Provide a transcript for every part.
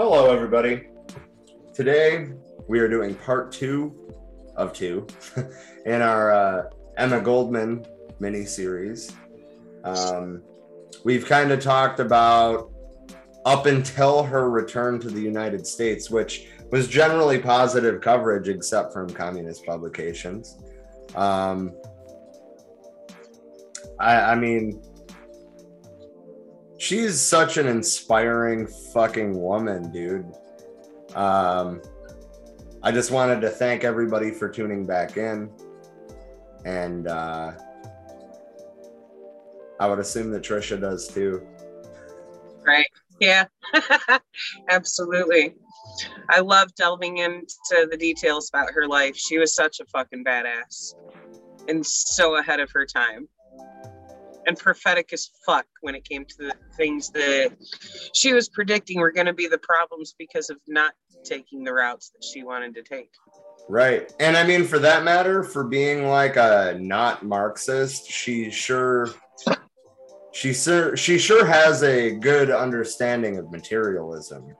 Hello, everybody. Today we are doing part two of two in our uh, Emma Goldman mini series. Um, we've kind of talked about up until her return to the United States, which was generally positive coverage, except from communist publications. Um, I, I mean, she's such an inspiring fucking woman, dude. Um, I just wanted to thank everybody for tuning back in. And uh, I would assume that Trisha does too. Right. Yeah. Absolutely. I love delving into the details about her life. She was such a fucking badass and so ahead of her time. And prophetic as fuck when it came to the things that she was predicting were going to be the problems because of not taking the routes that she wanted to take. Right. And I mean, for that matter, for being like a not Marxist, she sure. She sure she sure has a good understanding of materialism.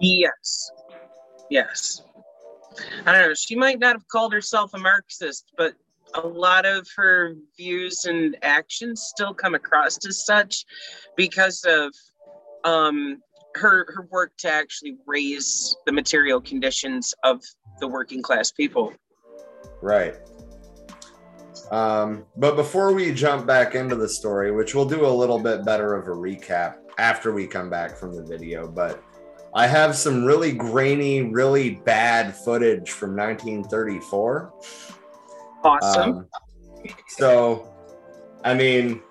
Yes. Yes. I don't know. She might not have called herself a Marxist, but a lot of her views and actions still come across as such because of um, her her work to actually raise the material conditions of the working class people. Right. Um, but before we jump back into the story, which we'll do a little bit better of a recap after we come back from the video, but I have some really grainy, really bad footage from 1934. Awesome. Um, so, I mean,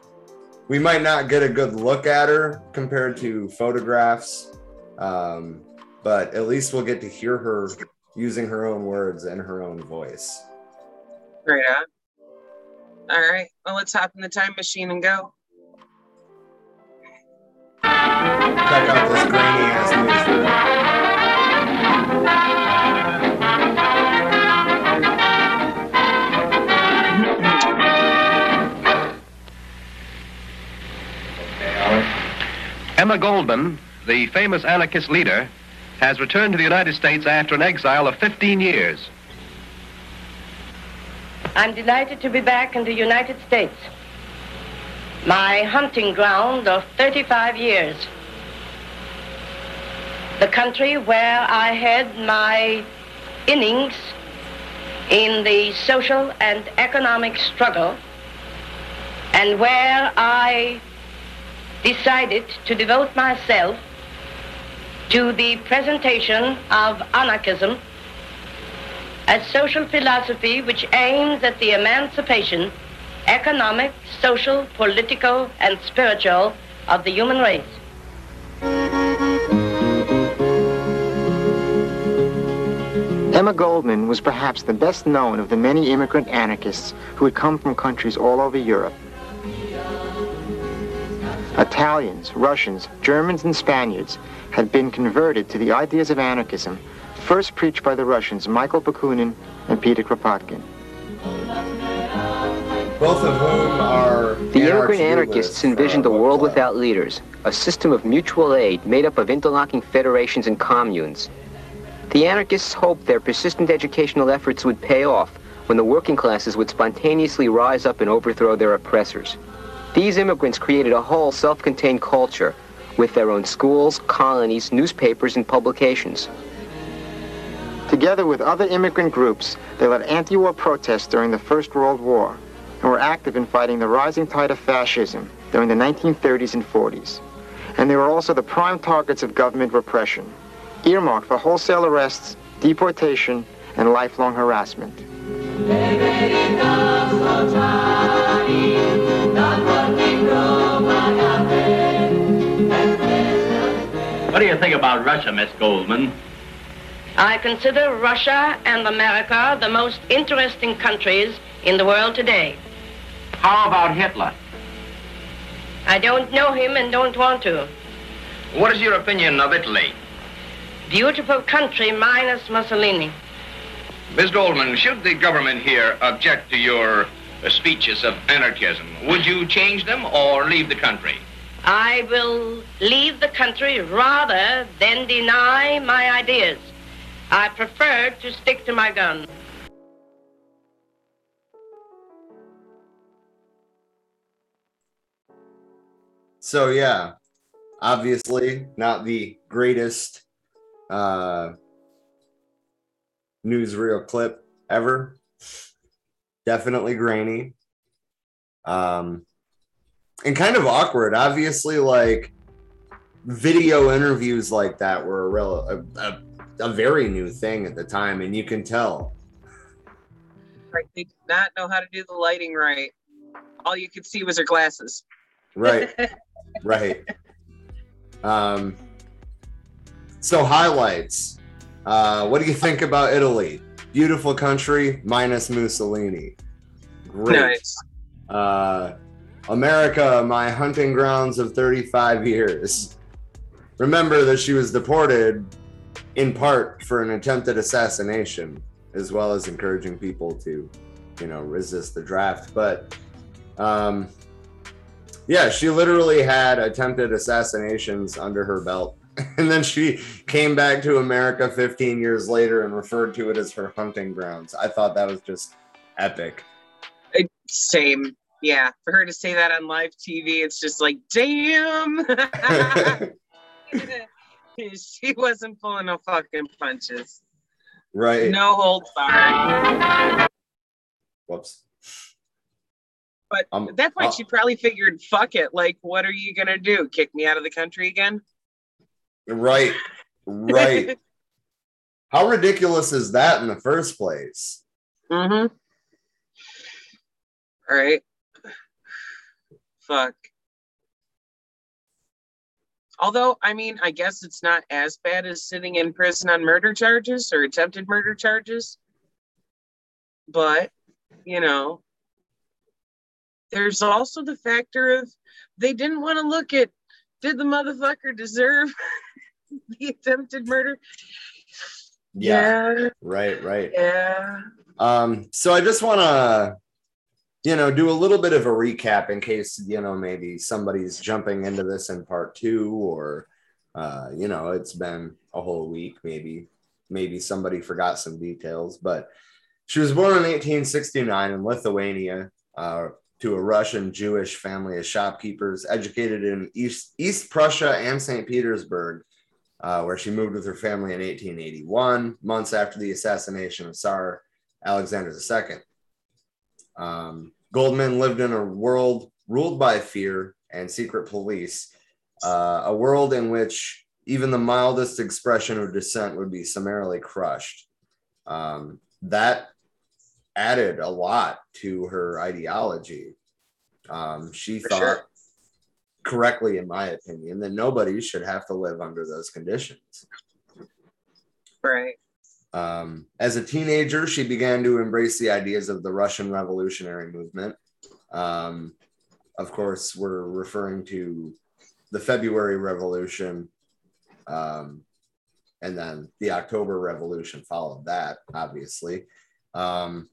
we might not get a good look at her compared to photographs, um, but at least we'll get to hear her using her own words and her own voice. Right on. All right. Well, let's hop in the time machine and go. Check out this grainy Emma Goldman, the famous anarchist leader, has returned to the United States after an exile of 15 years. I'm delighted to be back in the United States, my hunting ground of 35 years. The country where I had my innings in the social and economic struggle, and where I decided to devote myself to the presentation of anarchism as social philosophy which aims at the emancipation, economic, social, political, and spiritual of the human race. Emma Goldman was perhaps the best known of the many immigrant anarchists who had come from countries all over Europe. Italians, Russians, Germans, and Spaniards had been converted to the ideas of anarchism, first preached by the Russians Michael Bakunin and Peter Kropotkin. Both of whom are The immigrant anarchists uh, envisioned a world without leaders, a system of mutual aid made up of interlocking federations and communes. The anarchists hoped their persistent educational efforts would pay off when the working classes would spontaneously rise up and overthrow their oppressors. These immigrants created a whole self-contained culture with their own schools, colonies, newspapers, and publications. Together with other immigrant groups, they led anti-war protests during the First World War and were active in fighting the rising tide of fascism during the 1930s and 40s. And they were also the prime targets of government repression, earmarked for wholesale arrests, deportation, and lifelong harassment. What do you think about Russia, Miss Goldman? I consider Russia and America the most interesting countries in the world today. How about Hitler? I don't know him and don't want to. What is your opinion of Italy? Beautiful country minus Mussolini. Miss Goldman, should the government here object to your speeches of anarchism, would you change them or leave the country? I will leave the country rather than deny my ideas. I prefer to stick to my gun. So yeah, obviously not the greatest uh, newsreel clip ever. Definitely grainy. Um, and kind of awkward. Obviously, like video interviews like that were a real a, a, a very new thing at the time, and you can tell. Right, they did not know how to do the lighting right. All you could see was her glasses. Right, right. Um, so highlights. Uh, what do you think about Italy? Beautiful country minus Mussolini. Great. Nice. Uh, America, my hunting grounds of 35 years. Remember that she was deported in part for an attempted assassination, as well as encouraging people to, you know, resist the draft. But um, yeah, she literally had attempted assassinations under her belt. And then she came back to America 15 years later and referred to it as her hunting grounds. I thought that was just epic. Same. Yeah. For her to say that on live TV, it's just like, damn. she wasn't pulling no fucking punches. right. No holds barred. Whoops. But Um, at that point, uh, she probably figured, fuck it. Like, what are you going to do? Kick me out of the country again? Right. Right. How ridiculous is that in the first place? Mm-hmm. All right. Fuck. Although, I mean, I guess it's not as bad as sitting in prison on murder charges or attempted murder charges. But, you know, there's also the factor of they didn't want to look at did the motherfucker deserve the attempted murder? Yeah, Right, right. yeah. Um, so I just want to, you know, do a little bit of a recap in case, you know, maybe somebody's jumping into this in part two or, uh, you know, it's been a whole week, maybe, maybe somebody forgot some details, but she was born in 1869 in Lithuania uh, to a Russian Jewish family of shopkeepers, educated in East, East Prussia and St. Petersburg, uh, where she moved with her family in 1881, months after the assassination of Tsar Alexander II. Um, Goldman lived in a world ruled by fear and secret police, uh, a world in which even the mildest expression of dissent would be summarily crushed. Um, that added a lot to her ideology. Um, she For thought, sure. correctly, in my opinion, that nobody should have to live under those conditions. Right. Um, as a teenager, she began to embrace the ideas of the Russian Revolutionary Movement. Um, of course, we're referring to the February Revolution, um, and then the October Revolution followed that, obviously. Um,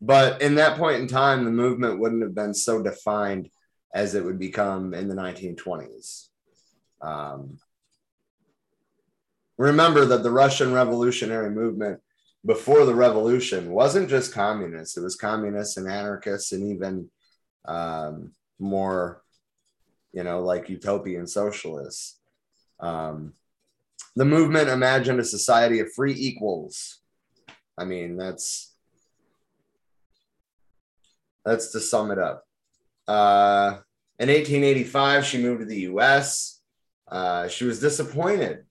but in that point in time, the movement wouldn't have been so defined as it would become in the 1920s. Um, remember that the Russian revolutionary movement before the revolution wasn't just communists, it was communists and anarchists and even um, more, you know, like utopian socialists. Um, the movement imagined a society of free equals. I mean, that's that's to sum it up. Uh, in 1885, she moved to the U.S. Uh, she was disappointed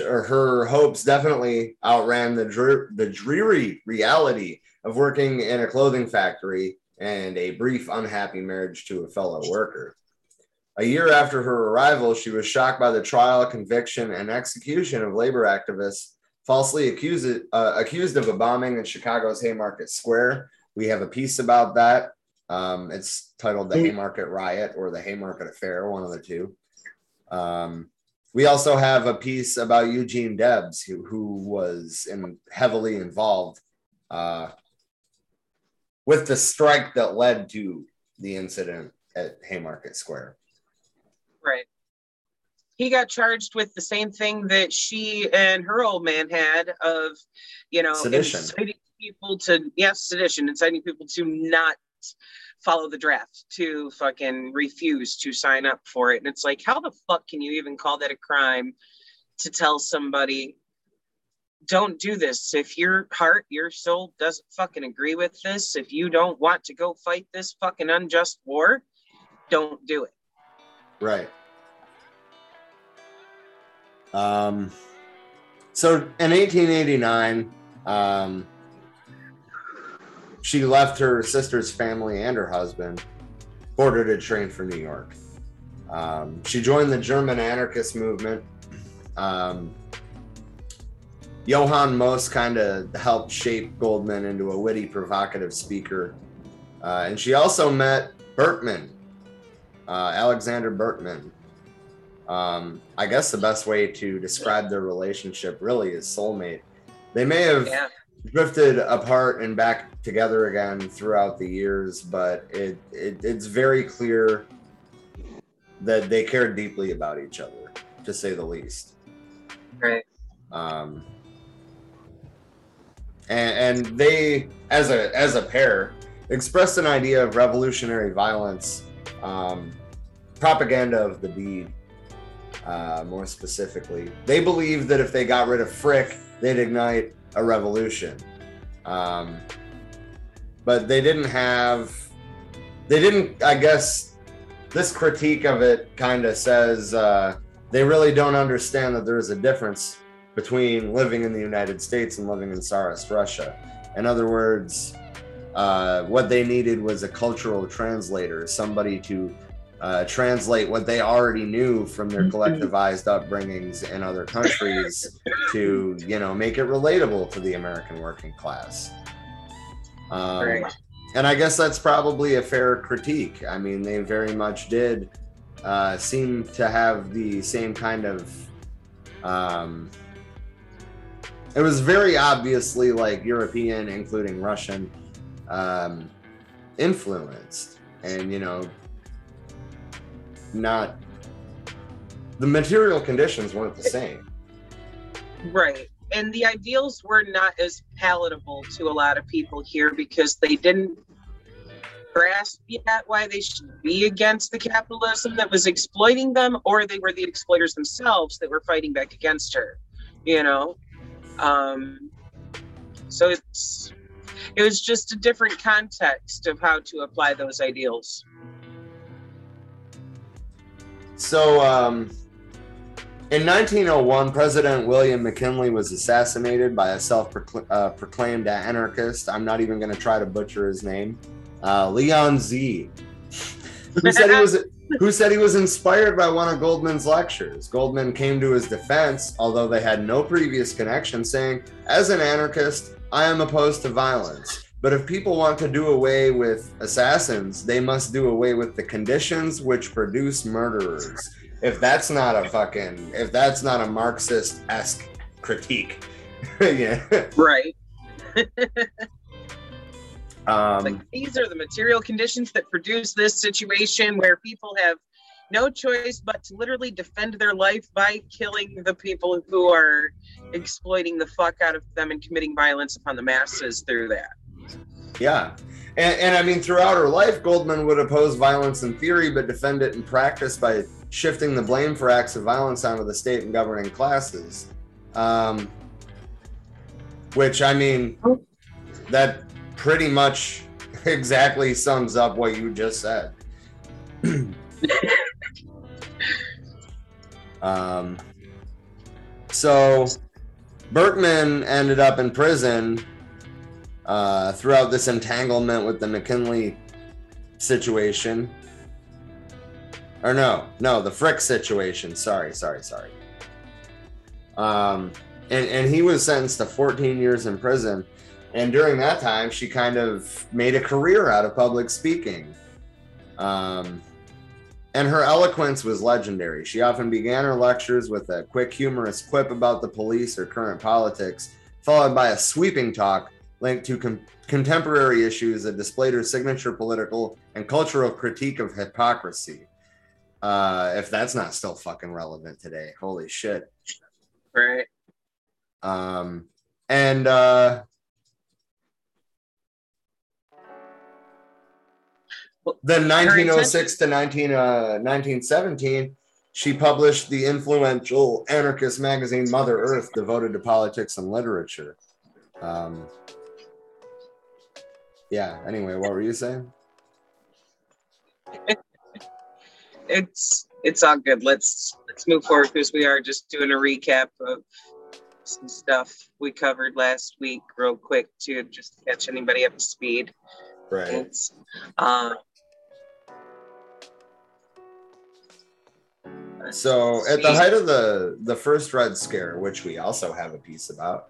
or her hopes definitely outran the dr- the dreary reality of working in a clothing factory and a brief unhappy marriage to a fellow worker. A year after her arrival, she was shocked by the trial, conviction, and execution of labor activists falsely accused uh, accused of a bombing in Chicago's Haymarket Square. We have a piece about that. Um, it's titled "The Haymarket Riot" or "The Haymarket Affair," one of the two. Um, we also have a piece about Eugene Debs, who, who was in, heavily involved uh, with the strike that led to the incident at Haymarket Square. Right. He got charged with the same thing that she and her old man had of, you know, Sedition. inciting people to yes, sedition, inciting people to not follow the draft, to fucking refuse to sign up for it. And it's like, how the fuck can you even call that a crime to tell somebody don't do this if your heart your soul doesn't fucking agree with this if you don't want to go fight this fucking unjust war don't do it Right. Um, so in 1889, um, she left her sister's family and her husband, boarded a train for New York. Um, she joined the German anarchist movement. Um, Johann Most kind of helped shape Goldman into a witty, provocative speaker. Uh, and she also met Berkman, uh, Alexander Berkman. Um, I guess the best way to describe their relationship really is soulmate. They may have yeah drifted apart and back together again throughout the years, but it, it it's very clear that they care deeply about each other, to say the least. right Um, and, and they, as a as a pair, expressed an idea of revolutionary violence, um, propaganda of the deed. Uh, more specifically, they believed that if they got rid of Frick, they'd ignite a revolution. Um, but they didn't have, they didn't. I guess this critique of it kind of says uh, they really don't understand that there's a difference between living in the United States and living in Tsarist Russia. In other words, uh, what they needed was a cultural translator, somebody to uh, translate what they already knew from their collectivized upbringings in other countries to, you know, make it relatable to the American working class. Um, And I guess that's probably a fair critique. I mean, they very much did uh, seem to have the same kind of. Um, it was very obviously like European, including Russian, um, influenced, and you know, not the material conditions weren't the same. right. And the ideals were not as palatable to a lot of people here because they didn't grasp yet why they should be against the capitalism that was exploiting them or they were the exploiters themselves that were fighting back against her you know? Um so it's it was just a different context of how to apply those ideals So, um, in 1901, President William McKinley was assassinated by a self-proclaimed anarchist. I'm not even going to try to butcher his name, uh, Leon Z. Who said he was who said he was inspired by one of Goldman's lectures. Goldman came to his defense, although they had no previous connection, saying, "As an anarchist, I am opposed to violence." But if people want to do away with assassins, they must do away with the conditions which produce murderers. If that's not a fucking, if that's not a Marxist esque critique, yeah. right Um, like these are the material conditions that produce this situation where people have no choice but to literally defend their life by killing the people who are exploiting the fuck out of them and committing violence upon the masses through that. Yeah. And, and I mean, throughout her life, Goldman would oppose violence in theory, but defend it in practice by shifting the blame for acts of violence onto the state and governing classes. Um, which, I mean, that pretty much exactly sums up what you just said. um, so, Berkman ended up in prison uh, throughout this entanglement with the McKinley situation. Or no, no, the Frick situation. Sorry, sorry, sorry. Um, and, and he was sentenced to 14 years in prison. And during that time, she kind of made a career out of public speaking. Um, and her eloquence was legendary. She often began her lectures with a quick, humorous quip about the police or current politics, followed by a sweeping talk linked to com- contemporary issues that displayed her signature political and cultural critique of hypocrisy. Uh, if that's not still fucking relevant today, holy shit. Right. Um, and uh, then 1906 to 19, uh, 1917, she published the influential anarchist magazine Mother Earth, devoted to politics and literature. Um, yeah. Anyway, what were you saying? it's it's all good. Let's let's move forward because we are just doing a recap of some stuff we covered last week, real quick, to just catch anybody up to speed. Right. It's, uh, So at the height of the the first Red Scare, which we also have a piece about,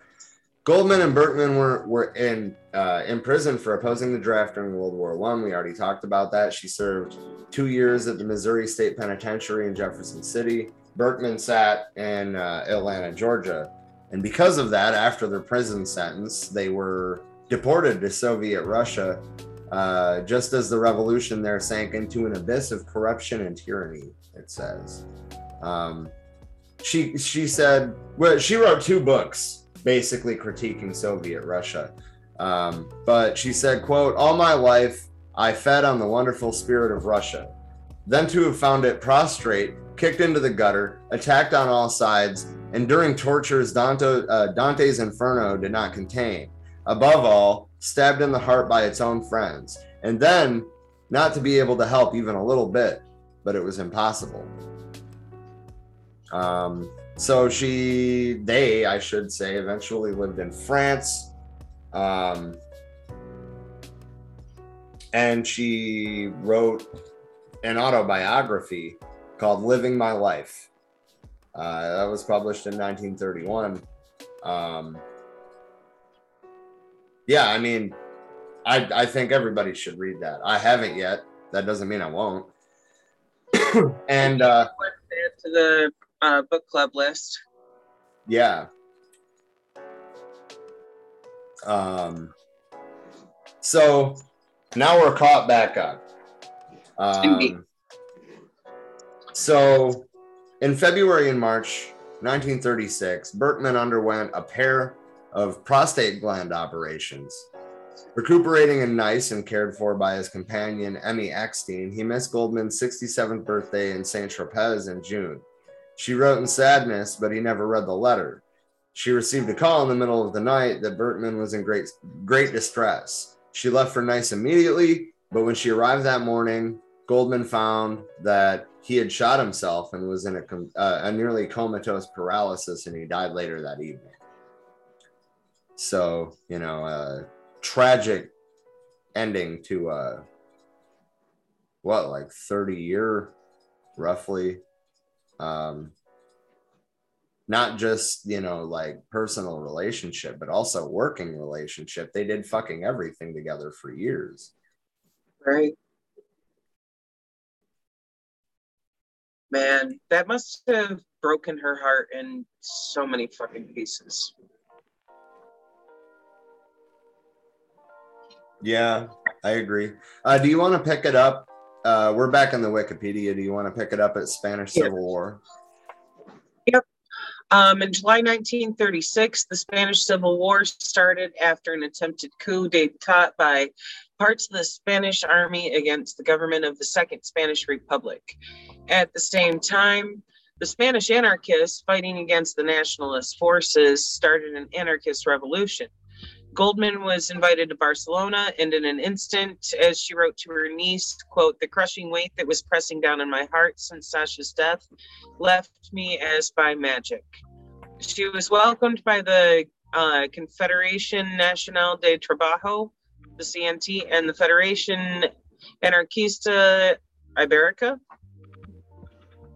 Goldman and Berkman were were in uh, in prison for opposing the draft during World War One. We already talked about that. She served two years at the Missouri State Penitentiary in Jefferson City. Berkman sat in uh, Atlanta, Georgia, and because of that, after their prison sentence, they were deported to Soviet Russia. Uh, just as the revolution there sank into an abyss of corruption and tyranny, it says. Um, she she said well she wrote two books basically critiquing Soviet Russia. Um, but she said, quote, all my life I fed on the wonderful spirit of Russia. Then to have found it prostrate, kicked into the gutter, attacked on all sides, enduring tortures Dante, uh, Dante's Inferno did not contain. Above all, stabbed in the heart by its own friends. And then not to be able to help even a little bit, but it was impossible. Um, so she, they, I should say, eventually lived in France. Um, and she wrote an autobiography called Living My Life. Uh, that was published in 1931. Um, yeah, I mean, I, I think everybody should read that. I haven't yet. That doesn't mean I won't. and uh, to the uh, book club list. Yeah. Um. So now we're caught back up. Um, so in February and March 1936, Berkman underwent a pair of prostate gland operations. Recuperating in Nice and cared for by his companion Emmy Eckstein, he missed Goldman's 67th birthday in Saint Tropez in June. She wrote in sadness, but he never read the letter. She received a call in the middle of the night that Berkman was in great great distress. She left for Nice immediately, but when she arrived that morning, Goldman found that he had shot himself and was in a, uh, a nearly comatose paralysis, and he died later that evening. So, you know, a tragic ending to what, like 30 year roughly um, not just you know like personal relationship but also working relationship. They did fucking everything together for years. Right. Man that must have broken her heart in so many fucking pieces. Yeah i agree. Uh, do you want to pick it up uh, we're back in the Wikipedia. Do you want to pick it up at Spanish Civil War? Yep. Um, in July 1936, the Spanish Civil War started after an attempted coup d'etat by parts of the Spanish army against the government of the Second Spanish Republic. At the same time, the Spanish anarchists fighting against the nationalist forces started an anarchist revolution. Goldman was invited to Barcelona, and in an instant, as she wrote to her niece, quote, the crushing weight that was pressing down on my heart since Sasha's death left me as by magic. She was welcomed by the uh, Confederation Nacional de Trabajo, the CNT, and the Federation Anarquista Iberica.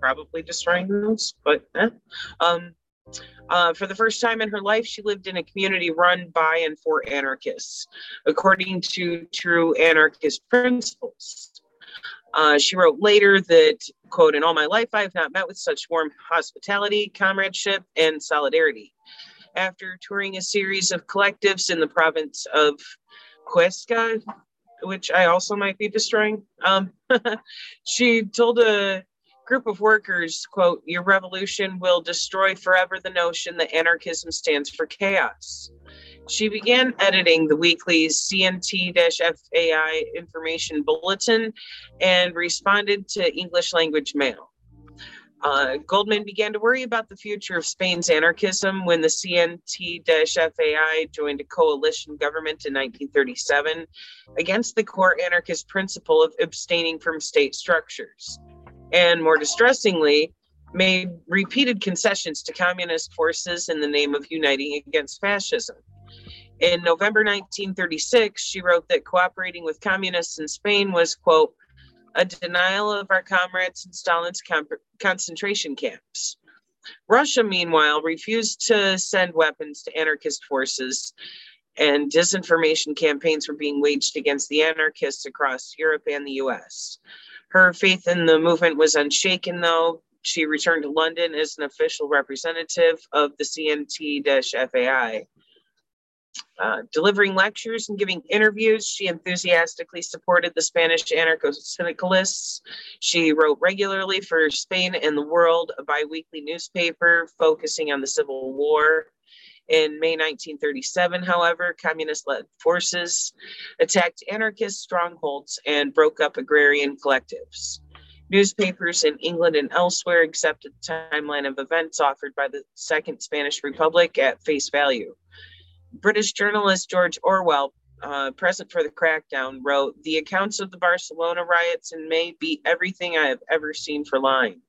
Probably destroying those, but eh. um, uh, for the first time in her life, she lived in a community run by and for anarchists, according to true anarchist principles. Uh, she wrote later that, quote, in all my life, I have not met with such warm hospitality, comradeship, and solidarity. After touring a series of collectives in the province of Cuesca, which I also might be destroying, um, she told a group of workers, quote, your revolution will destroy forever the notion that anarchism stands for chaos. She began editing the weekly CNT FAI information bulletin and responded to English language mail. Uh, Goldman began to worry about the future of Spain's anarchism when the CNT FAI joined a coalition government in 1937 against the core anarchist principle of abstaining from state structures. And more distressingly, made repeated concessions to communist forces in the name of uniting against fascism. In November 1936, she wrote that cooperating with communists in Spain was, quote, a denial of our comrades in Stalin's concentration camps. Russia, meanwhile, refused to send weapons to anarchist forces, and disinformation campaigns were being waged against the anarchists across Europe and the US. Her faith in the movement was unshaken, though. She returned to London as an official representative of the CNT FAI. Uh, delivering lectures and giving interviews, she enthusiastically supported the Spanish anarcho syndicalists. She wrote regularly for Spain and the World, a bi weekly newspaper focusing on the Civil War. In May 1937, however, communist led forces attacked anarchist strongholds and broke up agrarian collectives. Newspapers in England and elsewhere accepted the timeline of events offered by the Second Spanish Republic at face value. British journalist George Orwell, uh, present for the crackdown, wrote The accounts of the Barcelona riots in May beat everything I have ever seen for lying.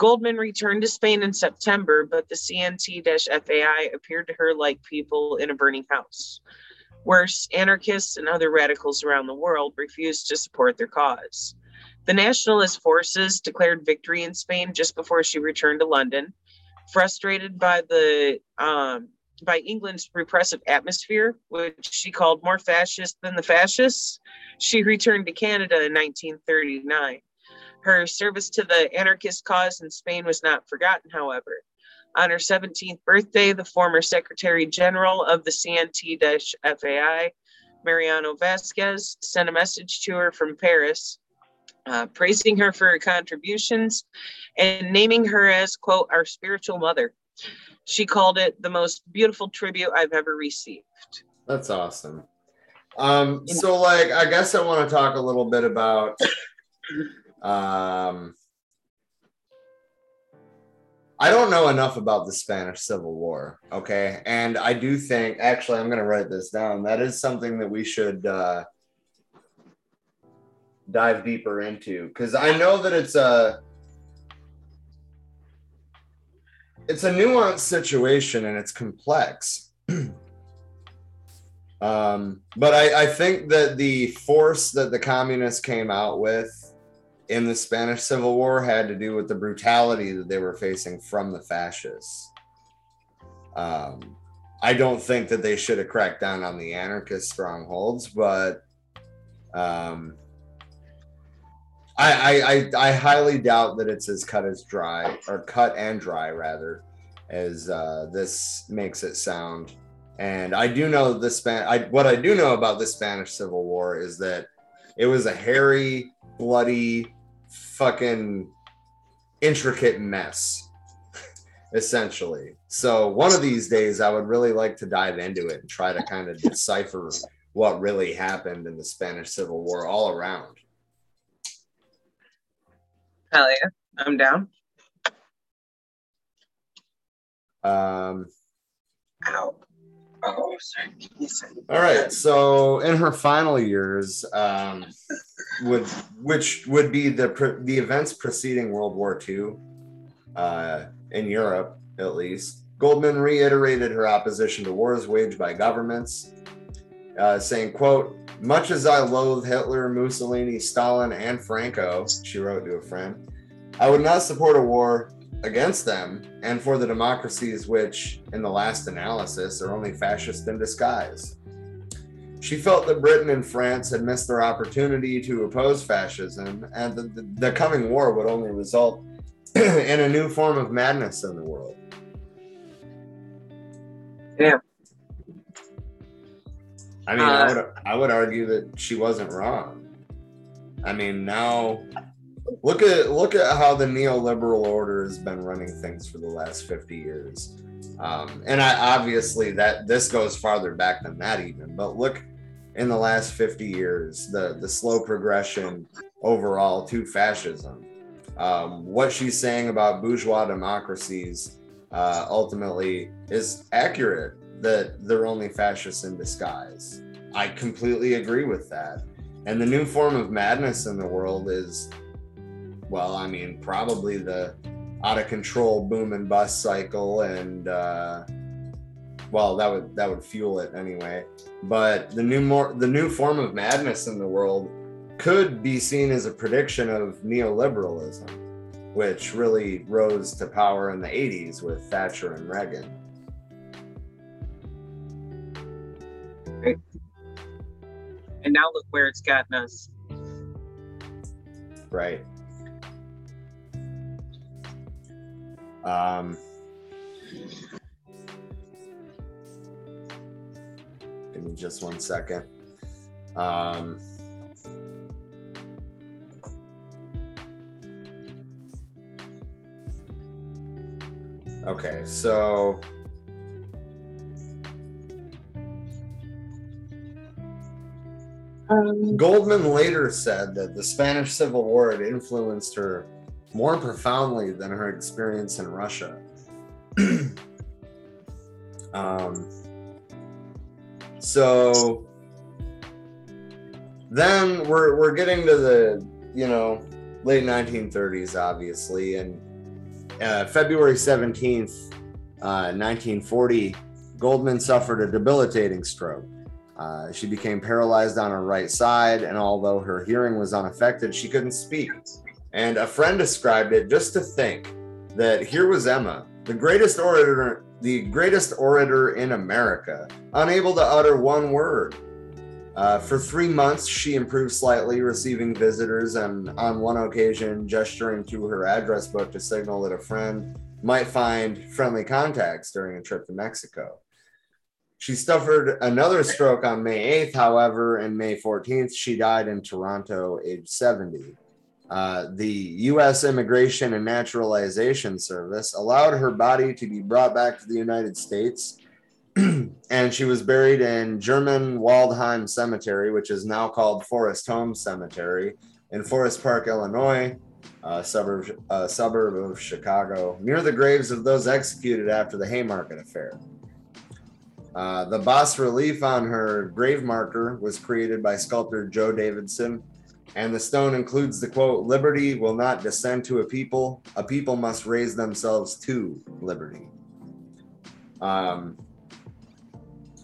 Goldman returned to Spain in September, but the CNT FAI appeared to her like people in a burning house. Worse, anarchists and other radicals around the world refused to support their cause. The nationalist forces declared victory in Spain just before she returned to London. Frustrated by the um, by England's repressive atmosphere, which she called more fascist than the fascists, she returned to Canada in 1939. Her service to the anarchist cause in Spain was not forgotten, however. On her 17th birthday, the former Secretary General of the CNT FAI, Mariano Vázquez, sent a message to her from Paris, uh, praising her for her contributions and naming her as, quote, our spiritual mother. She called it the most beautiful tribute I've ever received. That's awesome. Um, so like I guess I want to talk a little bit about um I don't know enough about the Spanish Civil War, okay? And I do think actually I'm going to write this down. That is something that we should uh dive deeper into cuz I know that it's a it's a nuanced situation and it's complex. um, but I, I think that the force that the communists came out with in the Spanish Civil War had to do with the brutality that they were facing from the fascists. Um, I don't think that they should have cracked down on the anarchist strongholds, but um, I, I, I highly doubt that it's as cut as dry or cut and dry rather as uh, this makes it sound. And I do know the Span. I, what I do know about the Spanish Civil War is that it was a hairy, bloody, fucking intricate mess, essentially. So one of these days, I would really like to dive into it and try to kind of decipher what really happened in the Spanish Civil War all around. Hell yeah, I'm down. Um, Ow. Oh, sorry. All right. So in her final years, um, would which would be the the events preceding World War II, uh, in Europe at least, Goldman reiterated her opposition to wars waged by governments, uh, saying, "quote much as I loathe Hitler, Mussolini, Stalin, and Franco, she wrote to a friend, I would not support a war against them and for the democracies which, in the last analysis, are only fascist in disguise. She felt that Britain and France had missed their opportunity to oppose fascism, and that the, the coming war would only result in a new form of madness in the world. Yeah. I mean, uh, I would I would argue that she wasn't wrong. I mean, now look at look at how the neoliberal order has been running things for the last 50 years um, and I obviously that this goes farther back than that even but look in the last 50 years the the slow progression overall to fascism. Um, what she's saying about bourgeois democracies uh, ultimately is accurate that they're only fascists in disguise. I completely agree with that. And the new form of madness in the world is well, I mean, probably the out of control boom and bust cycle and uh, well that would that would fuel it anyway. But the new more the new form of madness in the world could be seen as a prediction of neoliberalism which really rose to power in the 80s with Thatcher and Reagan. And now look where it's gotten us. Right. Um, give me just one second. Um, okay, so. Um, Goldman later said that the Spanish Civil War had influenced her more profoundly than her experience in Russia. um, so then we're we're getting to the you know late 1930s, obviously, and uh, February 17th, uh, 1940, Goldman suffered a debilitating stroke. Uh, she became paralyzed on her right side, and although her hearing was unaffected, she couldn't speak. And a friend described it just to think that here was Emma, the greatest orator, the greatest orator in America, unable to utter one word. Uh, for three months, she improved slightly, receiving visitors and on one occasion gesturing to her address book to signal that a friend might find friendly contacts during a trip to Mexico. She suffered another stroke on May 8th, however, and May 14th, she died in Toronto, age 70. Uh, the U.S. Immigration and Naturalization Service allowed her body to be brought back to the United States, and she was buried in German Waldheim Cemetery, which is now called Forest Home Cemetery, in Forest Park, Illinois, a suburb, suburb of Chicago, near the graves of those executed after the Haymarket Affair. Uh, the bas relief on her grave marker was created by sculptor Jo Davidson and the stone includes the quote, Liberty will not descend to a people, a people must raise themselves to liberty. Um,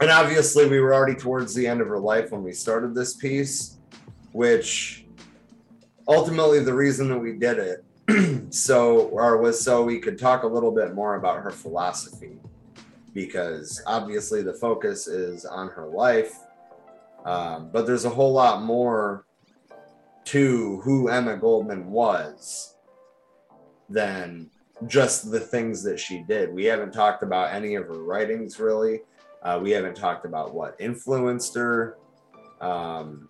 and obviously, we were already towards the end of her life when we started this piece, which ultimately the reason that we did it so or was so we could talk a little bit more about her philosophy because obviously the focus is on her life um, but there's a whole lot more to who Emma Goldman was than just the things that she did. We haven't talked about any of her writings really. Uh, we haven't talked about what influenced her. Um,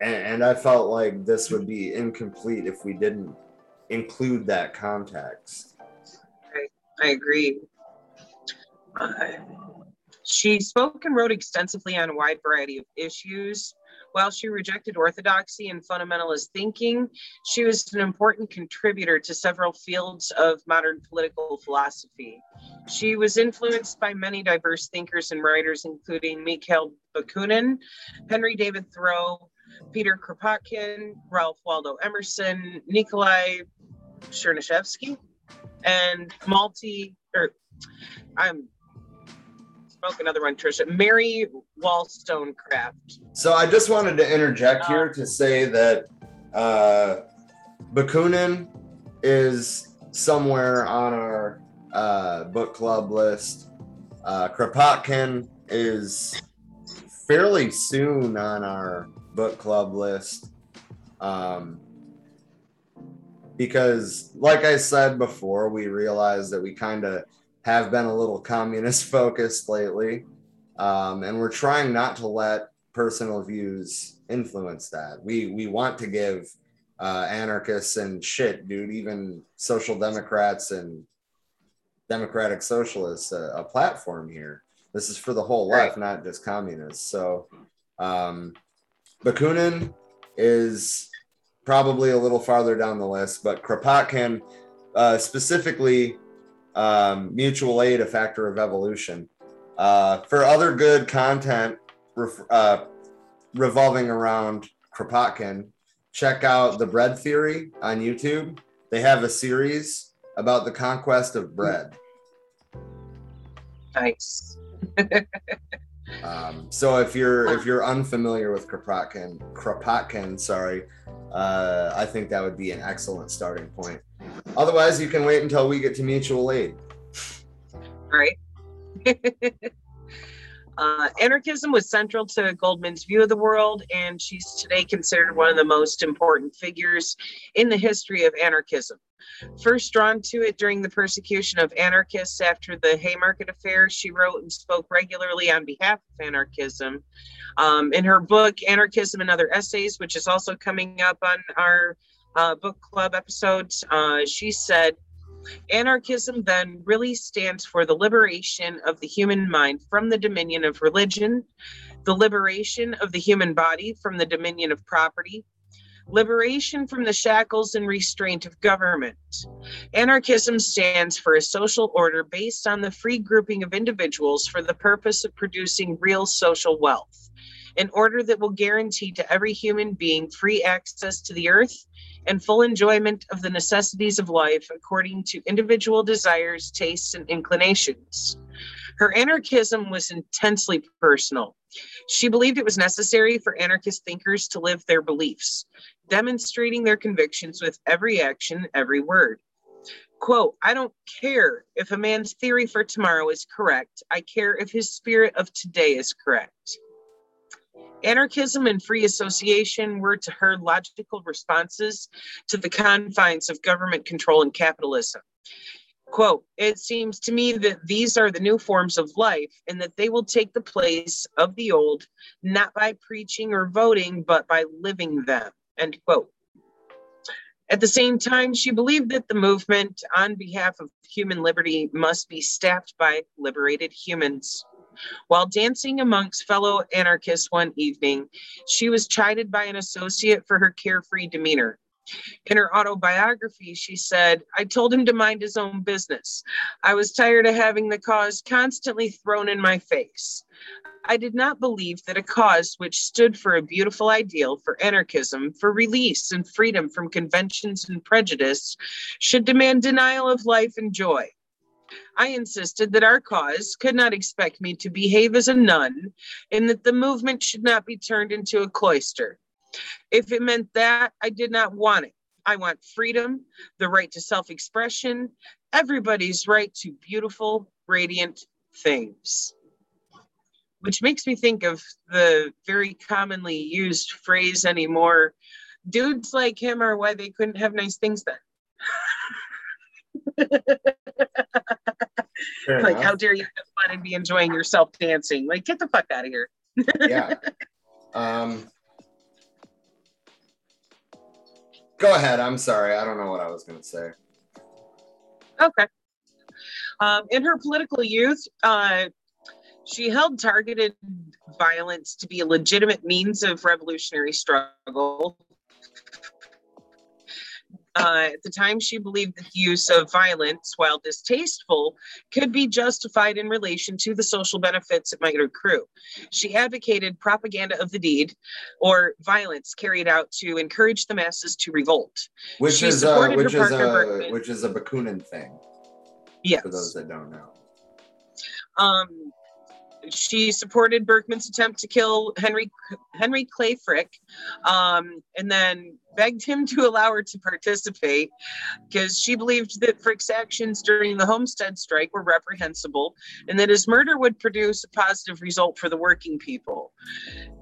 and, and, I felt like this would be incomplete if we didn't include that context. I, I agree. Uh, she spoke and wrote extensively on a wide variety of issues. While she rejected orthodoxy and fundamentalist thinking, she was an important contributor to several fields of modern political philosophy. She was influenced by many diverse thinkers and writers, including Mikhail Bakunin, Henry David Thoreau, Peter Kropotkin, Ralph Waldo Emerson, Nikolai Chernyshevsky, and Malti, or I'm smoke another one, Trisha. Mary Wollstonecraft. So I just wanted to interject here to say that uh, Bakunin is somewhere on our uh, book club list. Uh, Kropotkin is fairly soon on our book club list. Um, because, like I said before, we realized that we kind of have been a little communist focused lately. Um, and we're trying not to let personal views influence that. We we want to give uh, anarchists and shit, dude. Even social democrats and democratic socialists a, a platform here. This is for the whole life, not just communists. So, um, Bakunin is probably a little farther down the list, but Kropotkin, uh, specifically um, mutual aid, a factor of evolution. Uh, for other good content ref- uh, revolving around Kropotkin, check out the Bread Theory on YouTube. They have a series about the conquest of bread. Nice. Um, so if you're if you're unfamiliar with Kropotkin, Kropotkin, sorry, uh, I think that would be an excellent starting point. Otherwise, you can wait until we get to mutual aid. Right. Uh, anarchism was central to Goldman's view of the world, and she's today considered one of the most important figures in the history of anarchism. First drawn to it during the persecution of anarchists after the Haymarket Affair, she wrote and spoke regularly on behalf of anarchism. Um, in her book, Anarchism and Other Essays, which is also coming up on our uh, book club episodes, uh, she said, Anarchism then really stands for the liberation of the human mind from the dominion of religion, the liberation of the human body from the dominion of property, liberation from the shackles and restraint of government. Anarchism stands for a social order based on the free grouping of individuals for the purpose of producing real social wealth, an order that will guarantee to every human being free access to the earth and full enjoyment of the necessities of life according to individual desires, tastes, and inclinations. Her anarchism was intensely personal. She believed it was necessary for anarchist thinkers to live their beliefs, demonstrating their convictions with every action, every word. Quote, I don't care if a man's theory for tomorrow is correct. I care if his spirit of today is correct. Anarchism and free association were to her logical responses to the confines of government control and capitalism. Quote, it seems to me that these are the new forms of life and that they will take the place of the old, not by preaching or voting, but by living them. End quote. At the same time, she believed that the movement on behalf of human liberty must be staffed by liberated humans. While dancing amongst fellow anarchists one evening, she was chided by an associate for her carefree demeanor. In her autobiography, she said, I told him to mind his own business. I was tired of having the cause constantly thrown in my face. I did not believe that a cause which stood for a beautiful ideal for anarchism, for release and freedom from conventions and prejudice, should demand denial of life and joy. I insisted that our cause could not expect me to behave as a nun and that the movement should not be turned into a cloister. If it meant that, I did not want it. I want freedom, the right to self expression, everybody's right to beautiful, radiant things. Which makes me think of the very commonly used phrase anymore dudes like him are why they couldn't have nice things then. Like, how dare you have fun and be enjoying yourself dancing? Like, get the fuck out of here. yeah. Um, go ahead. I'm sorry. I don't know what I was going to say. Okay. Um, in her political youth, uh, she held targeted violence to be a legitimate means of revolutionary struggle. Uh, at the time, she believed that the use of violence, while distasteful, could be justified in relation to the social benefits it might accrue. She advocated propaganda of the deed or violence carried out to encourage the masses to revolt. Which She is uh, which is a Berkman. which is a Bakunin thing Yes. for those that don't know. Um, she supported Berkman's attempt to kill Henry Henry Clay Frick, um, and then begged him to allow her to participate because she believed that Frick's actions during the Homestead strike were reprehensible and that his murder would produce a positive result for the working people.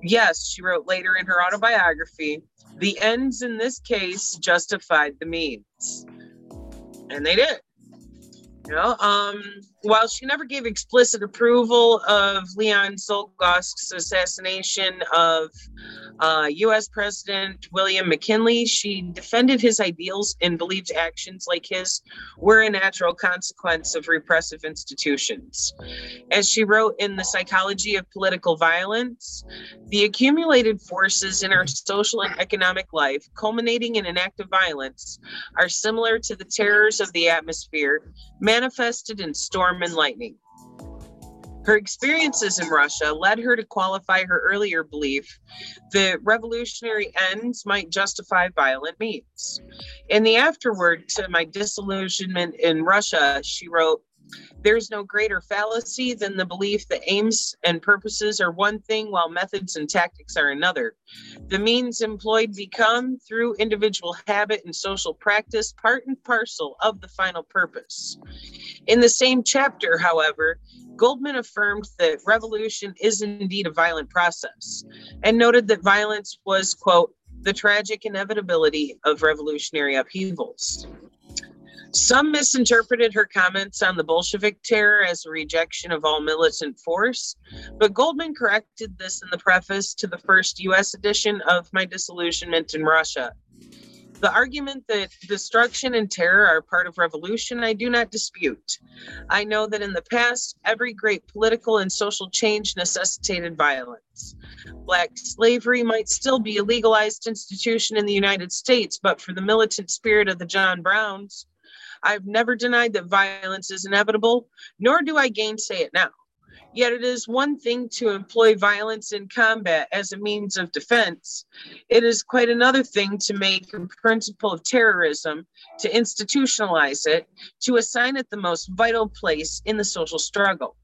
Yes, she wrote later in her autobiography, the ends in this case justified the means. And they did. You know, um, while she never gave explicit approval of Leon Czolgosz's assassination of uh, U.S. President William McKinley, she defended his ideals and believed actions like his were a natural consequence of repressive institutions. As she wrote in The Psychology of Political Violence, the accumulated forces in our social and economic life, culminating in an act of violence, are similar to the terrors of the atmosphere manifested in storm and lightning. Her experiences in Russia led her to qualify her earlier belief that revolutionary ends might justify violent means. In the afterword to my disillusionment in Russia, she wrote, there's no greater fallacy than the belief that aims and purposes are one thing while methods and tactics are another. The means employed become, through individual habit and social practice, part and parcel of the final purpose. In the same chapter, however, Goldman affirmed that revolution is indeed a violent process and noted that violence was, quote, the tragic inevitability of revolutionary upheavals. Some misinterpreted her comments on the Bolshevik terror as a rejection of all militant force, but Goldman corrected this in the preface to the first US edition of My Disillusionment in Russia. The argument that destruction and terror are part of revolution, I do not dispute. I know that in the past, every great political and social change necessitated violence. Black slavery might still be a legalized institution in the United States, but for the militant spirit of the John Browns, I've never denied that violence is inevitable, nor do I gainsay it now. Yet it is one thing to employ violence in combat as a means of defense. It is quite another thing to make a principle of terrorism, to institutionalize it, to assign it the most vital place in the social struggle.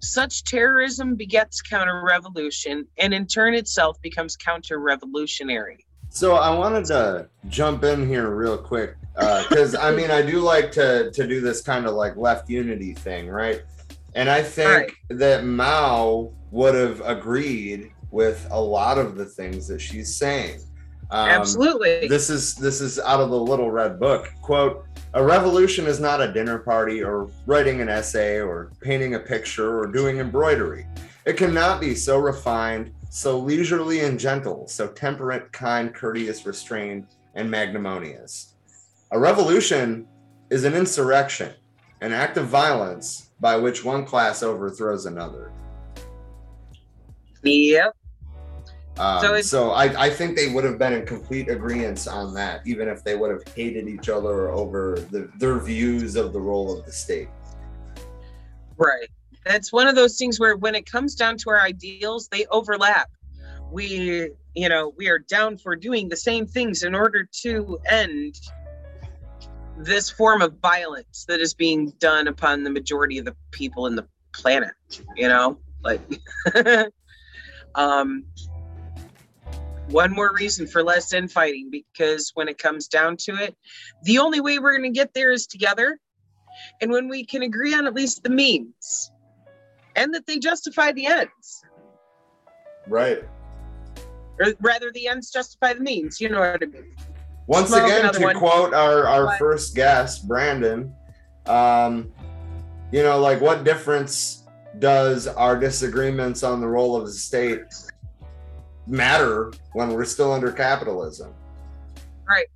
Such terrorism begets counter revolution and in turn itself becomes counter revolutionary. So I wanted to jump in here real quick because uh, I mean I do like to to do this kind of like left unity thing, right? And I think right. that Mao would have agreed with a lot of the things that she's saying. Um, Absolutely. This is this is out of the Little Red Book. Quote: A revolution is not a dinner party or writing an essay or painting a picture or doing embroidery. It cannot be so refined so leisurely and gentle, so temperate, kind, courteous, restrained, and magnanimous. A revolution is an insurrection, an act of violence by which one class overthrows another. Yep. Um, so, so I, I think they would have been in complete agreement on that, even if they would have hated each other over the, their views of the role of the state. Right That's one of those things where when it comes down to our ideals they overlap we you know we are down for doing the same things in order to end this form of violence that is being done upon the majority of the people in the planet you know like um one more reason for less infighting because when it comes down to it the only way we're going to get there is together and when we can agree on at least the means and that they justify the ends. Right. Or rather, the ends justify the means. You know what I mean. Once Smoke again, to one. quote our, our first guest, Brandon, um, you know, like what difference does our disagreements on the role of the state matter when we're still under capitalism? Right.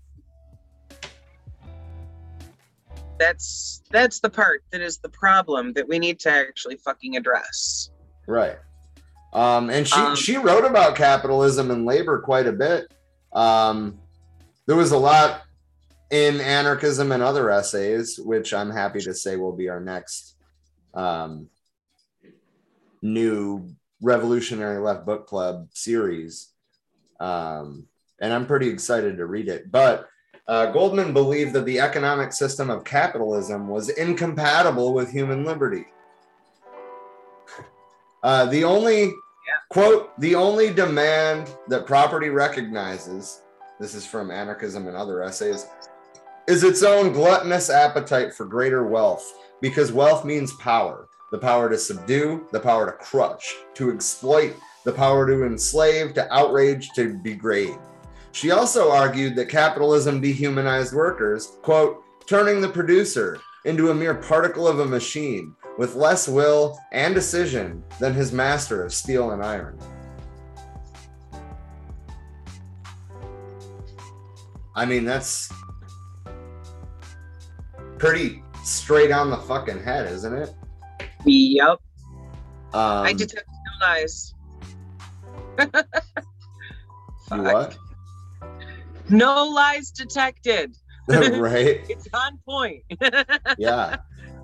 That's that's the part that is the problem that we need to actually fucking address. Right. Um and she um, she wrote about capitalism and labor quite a bit. Um there was a lot in anarchism and other essays which i'm happy to say will be our next um new revolutionary left book club series um and i'm pretty excited to read it but uh, Goldman believed that the economic system of capitalism was incompatible with human liberty. Uh, the only yeah. quote, the only demand that property recognizes, this is from Anarchism and other essays, is its own gluttonous appetite for greater wealth, because wealth means power the power to subdue, the power to crush, to exploit, the power to enslave, to outrage, to degrade. She also argued that capitalism dehumanized workers, quote, turning the producer into a mere particle of a machine with less will and decision than his master of steel and iron. I mean, that's pretty straight on the fucking head, isn't it? Yep. Um, I detect no lies. what? No lies detected. right? It's on point. Yeah.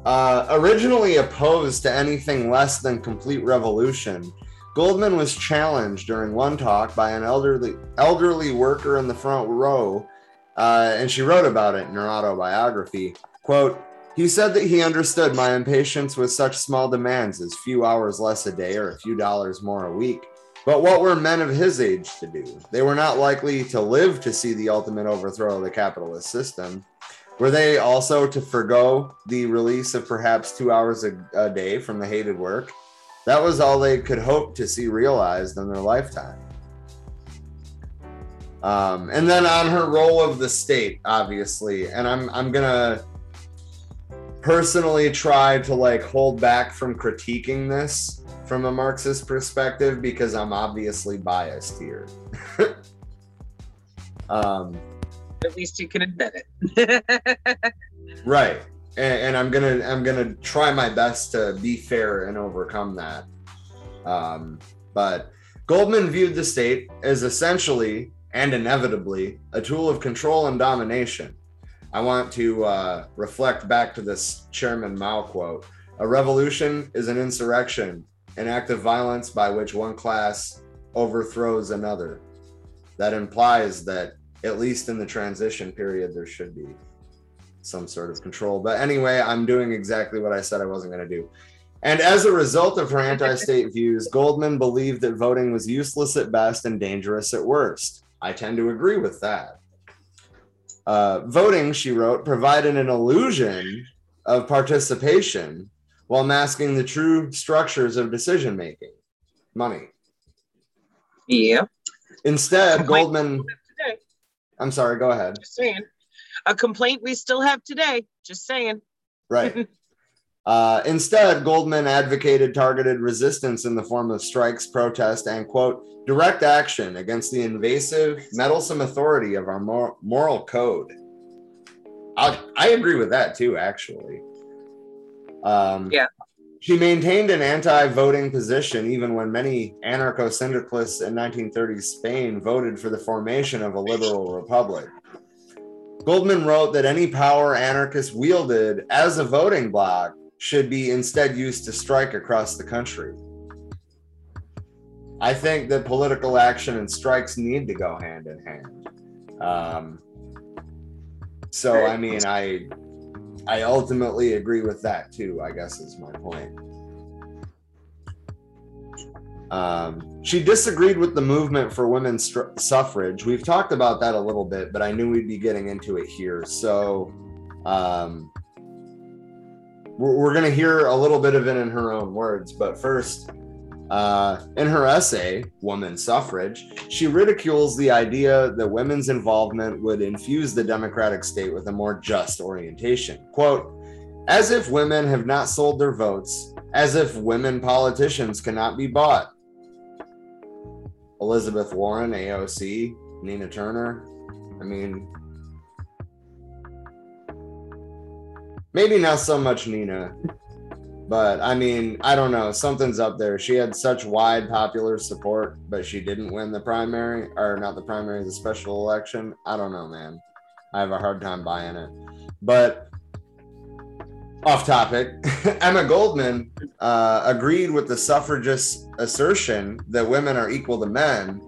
Uh, originally opposed to anything less than complete revolution, Goldman was challenged during one talk by an elderly elderly worker in the front row, uh, and she wrote about it in her autobiography. "Quote: He said that he understood my impatience with such small demands as few hours less a day or a few dollars more a week. But what were men of his age to do? They were not likely to live to see the ultimate overthrow of the capitalist system. Were they also to forego the release of perhaps two hours a, a day from the hated work? That was all they could hope to see realized in their lifetime. Um, and then on her role of the state, obviously, and I'm I'm gonna personally try to like hold back from critiquing this from a Marxist perspective because I'm obviously biased here. um, At least you can admit it. right and, and i'm gonna i'm gonna try my best to be fair and overcome that um, but goldman viewed the state as essentially and inevitably a tool of control and domination i want to uh, reflect back to this chairman mao quote a revolution is an insurrection an act of violence by which one class overthrows another that implies that at least in the transition period there should be some sort of control. But anyway, I'm doing exactly what I said I wasn't going to do. And as a result of her anti state views, Goldman believed that voting was useless at best and dangerous at worst. I tend to agree with that. Uh, voting, she wrote, provided an illusion of participation while masking the true structures of decision making money. yeah. Instead, Goldman, I'm sorry, go ahead. just saying. A complaint we still have today. Just saying. Right. Uh, instead, Goldman advocated targeted resistance in the form of strikes, protest, and quote, direct action against the invasive, meddlesome authority of our mor- moral code. I, I agree with that too, actually. Um, Yeah. She maintained an anti voting position even when many anarcho syndicalists in 1930s Spain voted for the formation of a liberal republic. Goldman wrote that any power anarchists wielded as a voting bloc should be instead used to strike across the country. I think that political action and strikes need to go hand in hand. Um, so, I mean, I I ultimately agree with that too. I guess is my point. Um, she disagreed with the movement for women's str- suffrage. We've talked about that a little bit, but I knew we'd be getting into it here. So um, we're, we're going to hear a little bit of it in her own words. But first, uh, in her essay, Woman Suffrage, she ridicules the idea that women's involvement would infuse the democratic state with a more just orientation. Quote, as if women have not sold their votes, as if women politicians cannot be bought. Elizabeth Warren, AOC, Nina Turner. I mean, maybe not so much Nina, but I mean, I don't know. Something's up there. She had such wide popular support, but she didn't win the primary, or not the primary, the special election. I don't know, man. I have a hard time buying it. But off topic, Emma Goldman uh, agreed with the suffragists' assertion that women are equal to men,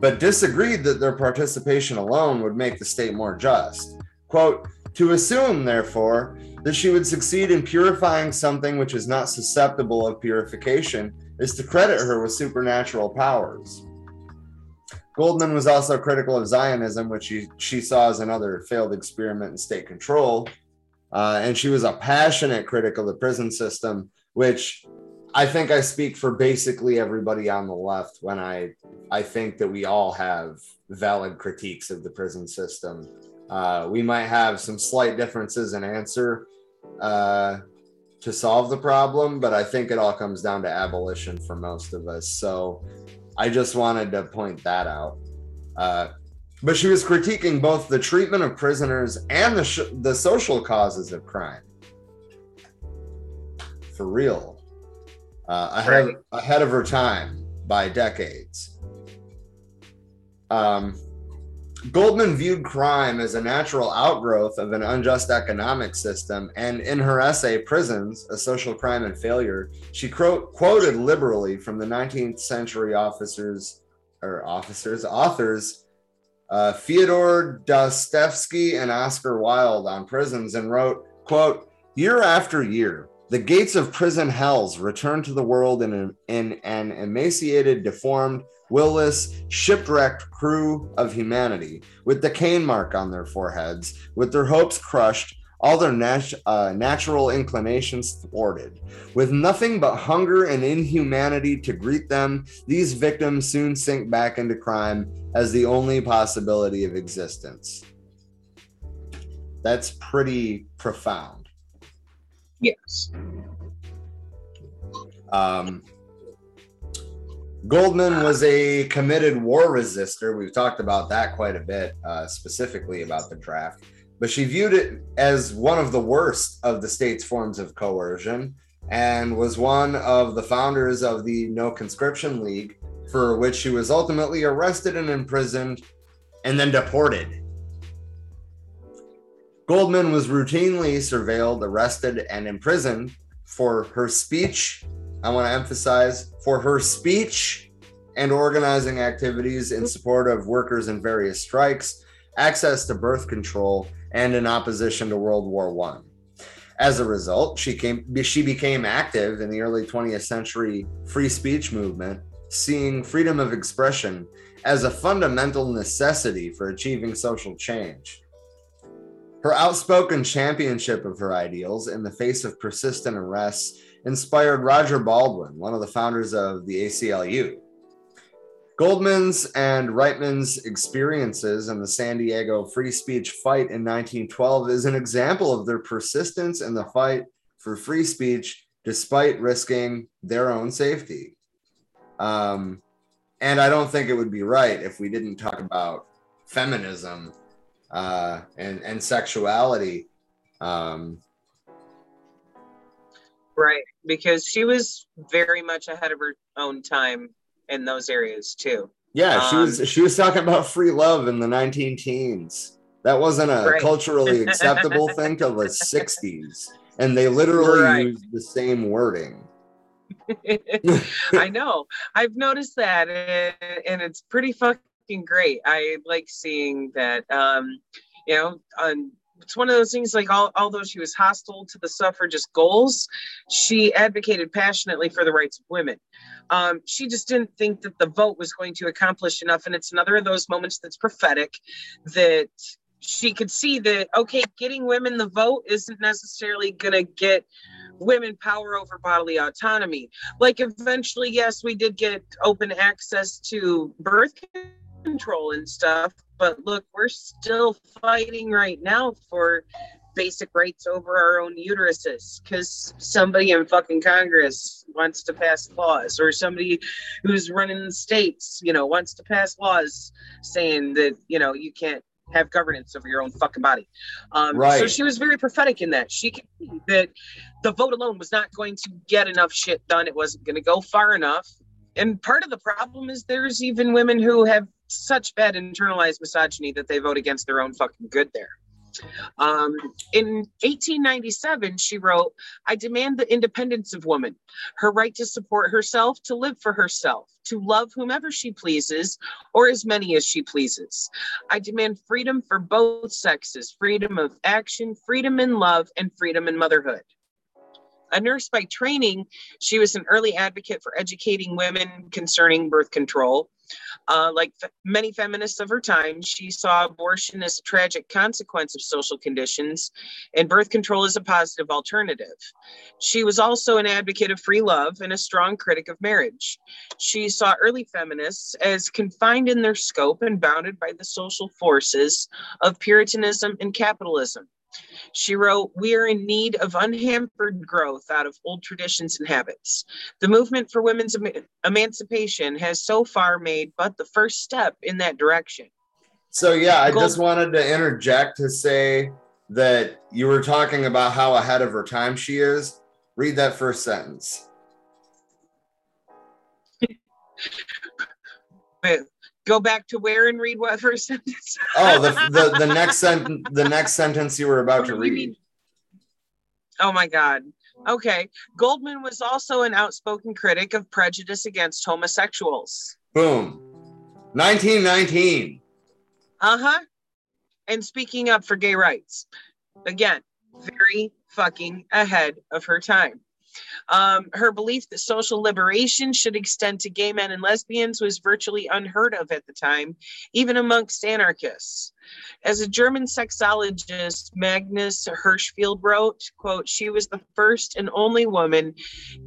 but disagreed that their participation alone would make the state more just. Quote, to assume, therefore, that she would succeed in purifying something which is not susceptible of purification is to credit her with supernatural powers. Goldman was also critical of Zionism, which she, she saw as another failed experiment in state control. Uh, and she was a passionate critic of the prison system, which I think I speak for basically everybody on the left when I I think that we all have valid critiques of the prison system. Uh, we might have some slight differences in answer uh, to solve the problem, but I think it all comes down to abolition for most of us. So I just wanted to point that out. Uh, but she was critiquing both the treatment of prisoners and the, sh- the social causes of crime. For real. Uh, ahead, right. ahead of her time by decades. Um, Goldman viewed crime as a natural outgrowth of an unjust economic system, and in her essay, Prisons, A Social Crime and Failure, she quoted liberally from the 19th century officers, or officers, authors, uh, Fyodor Dostoevsky and Oscar Wilde on prisons and wrote, quote, year after year, the gates of prison hells return to the world in an, in an emaciated, deformed, willless, shipwrecked crew of humanity, with the cane mark on their foreheads, with their hopes crushed, all their nat- uh, natural inclinations thwarted. With nothing but hunger and inhumanity to greet them, these victims soon sink back into crime as the only possibility of existence. That's pretty profound. Yes. Um, Goldman was a committed war resistor. We've talked about that quite a bit, uh, specifically about the draft. But she viewed it as one of the worst of the state's forms of coercion and was one of the founders of the No Conscription League, for which she was ultimately arrested and imprisoned and then deported. Goldman was routinely surveilled, arrested, and imprisoned for her speech I want to emphasize for her speech and organizing activities in support of workers in various strikes, access to birth control, and in opposition to World War One. As a result, she came she became active in the early 20th century free speech movement, seeing freedom of expression as a fundamental necessity for achieving social change. Her outspoken championship of her ideals in the face of persistent arrests inspired Roger Baldwin, one of the founders of the ACLU. Goldman's and Reitman's experiences in the San Diego free speech fight in 1912 is an example of their persistence in the fight for free speech despite risking their own safety. Um, and I don't think it would be right if we didn't talk about feminism uh, and, and sexuality um, Right, because she was very much ahead of her own time in those areas too. Yeah, she um, was she was talking about free love in the 19 teens. That wasn't a right. culturally acceptable thing till the 60s. And they literally right. used the same wording. I know. I've noticed that and it's pretty fucking great. I like seeing that um you know on it's one of those things like all, although she was hostile to the suffragist goals she advocated passionately for the rights of women. Um, she just didn't think that the vote was going to accomplish enough and it's another of those moments that's prophetic that she could see that okay getting women the vote isn't necessarily going to get women power over bodily autonomy. Like eventually yes we did get open access to birth control and stuff. But look, we're still fighting right now for basic rights over our own uteruses because somebody in fucking Congress wants to pass laws, or somebody who's running the states, you know, wants to pass laws saying that, you know, you can't have governance over your own fucking body. Um, right. So she was very prophetic in that. She could see that the vote alone was not going to get enough shit done. It wasn't going to go far enough. And part of the problem is there's even women who have such bad internalized misogyny that they vote against their own fucking good there. Um, in 1897, she wrote, I demand the independence of woman, her right to support herself, to live for herself, to love whomever she pleases, or as many as she pleases. I demand freedom for both sexes, freedom of action, freedom in love, and freedom in motherhood. A nurse by training, she was an early advocate for educating women concerning birth control. Uh, like f- many feminists of her time, she saw abortion as a tragic consequence of social conditions and birth control as a positive alternative. She was also an advocate of free love and a strong critic of marriage. She saw early feminists as confined in their scope and bounded by the social forces of Puritanism and capitalism. She wrote, We are in need of unhampered growth out of old traditions and habits. The movement for women's emancipation has so far made but the first step in that direction. So, yeah, I Gold- just wanted to interject to say that you were talking about how ahead of her time she is. Read that first sentence. Go back to where and read what first sentence. Oh, the, the, the next sentence the next sentence you were about to read. Oh my God. Okay. Goldman was also an outspoken critic of prejudice against homosexuals. Boom. 1919. Uh huh. And speaking up for gay rights. Again, very fucking ahead of her time. Um, her belief that social liberation should extend to gay men and lesbians was virtually unheard of at the time, even amongst anarchists. As a German sexologist, Magnus Hirschfeld wrote, quote, she was the first and only woman,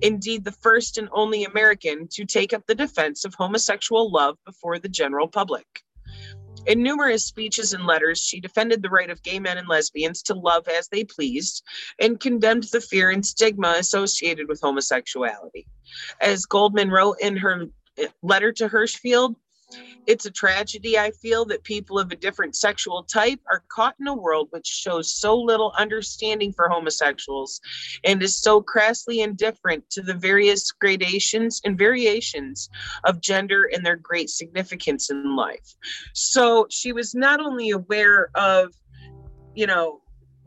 indeed the first and only American, to take up the defense of homosexual love before the general public. In numerous speeches and letters, she defended the right of gay men and lesbians to love as they pleased and condemned the fear and stigma associated with homosexuality. As Goldman wrote in her eh, letter to Hirschfeld, it's a tragedy, I feel, that people of a different sexual type are caught in a world which shows so little understanding for homosexuals and is so crassly indifferent to the various gradations and variations of gender and their great significance in life. So she was not only aware of, you know,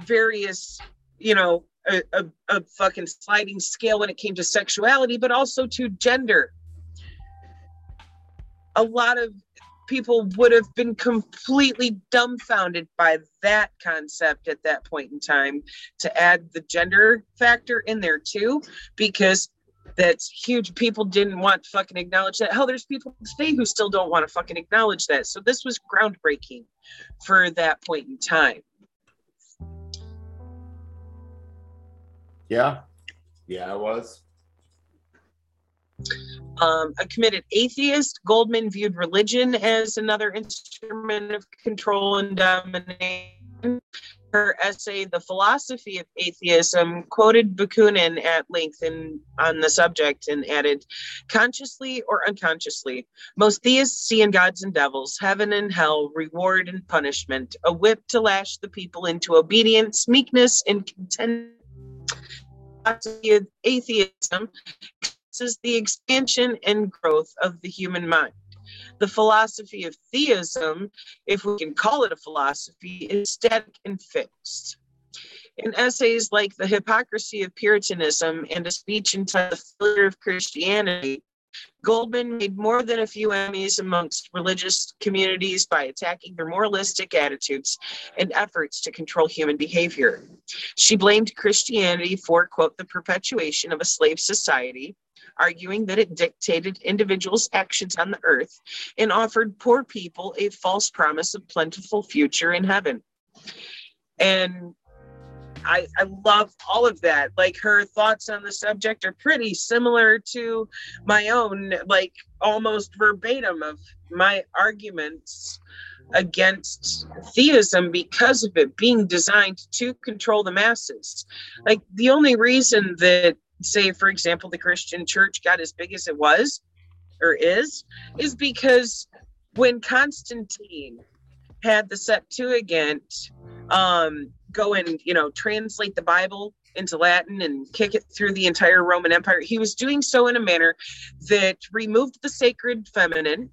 various, you know, a, a, a fucking sliding scale when it came to sexuality, but also to gender. A lot of people would have been completely dumbfounded by that concept at that point in time to add the gender factor in there too, because that's huge. People didn't want to fucking acknowledge that. Hell, there's people today who still don't want to fucking acknowledge that. So this was groundbreaking for that point in time. Yeah. Yeah, it was. Um, a committed atheist, Goldman viewed religion as another instrument of control and domination. Her essay, The Philosophy of Atheism, quoted Bakunin at length in, on the subject and added, consciously or unconsciously, most theists see in gods and devils, heaven and hell, reward and punishment, a whip to lash the people into obedience, meekness, and content. Atheism is the expansion and growth of the human mind. The philosophy of theism, if we can call it a philosophy, is static and fixed. In essays like The Hypocrisy of Puritanism and a speech entitled The Failure of Christianity, Goldman made more than a few enemies amongst religious communities by attacking their moralistic attitudes and efforts to control human behavior. She blamed Christianity for, quote, the perpetuation of a slave society, arguing that it dictated individuals' actions on the earth and offered poor people a false promise of plentiful future in heaven. And I, I love all of that. Like her thoughts on the subject are pretty similar to my own, like almost verbatim of my arguments against theism because of it being designed to control the masses. Like the only reason that, say, for example, the Christian church got as big as it was or is, is because when Constantine had the Septuagint um, go and you know translate the Bible into Latin and kick it through the entire Roman Empire. He was doing so in a manner that removed the sacred feminine,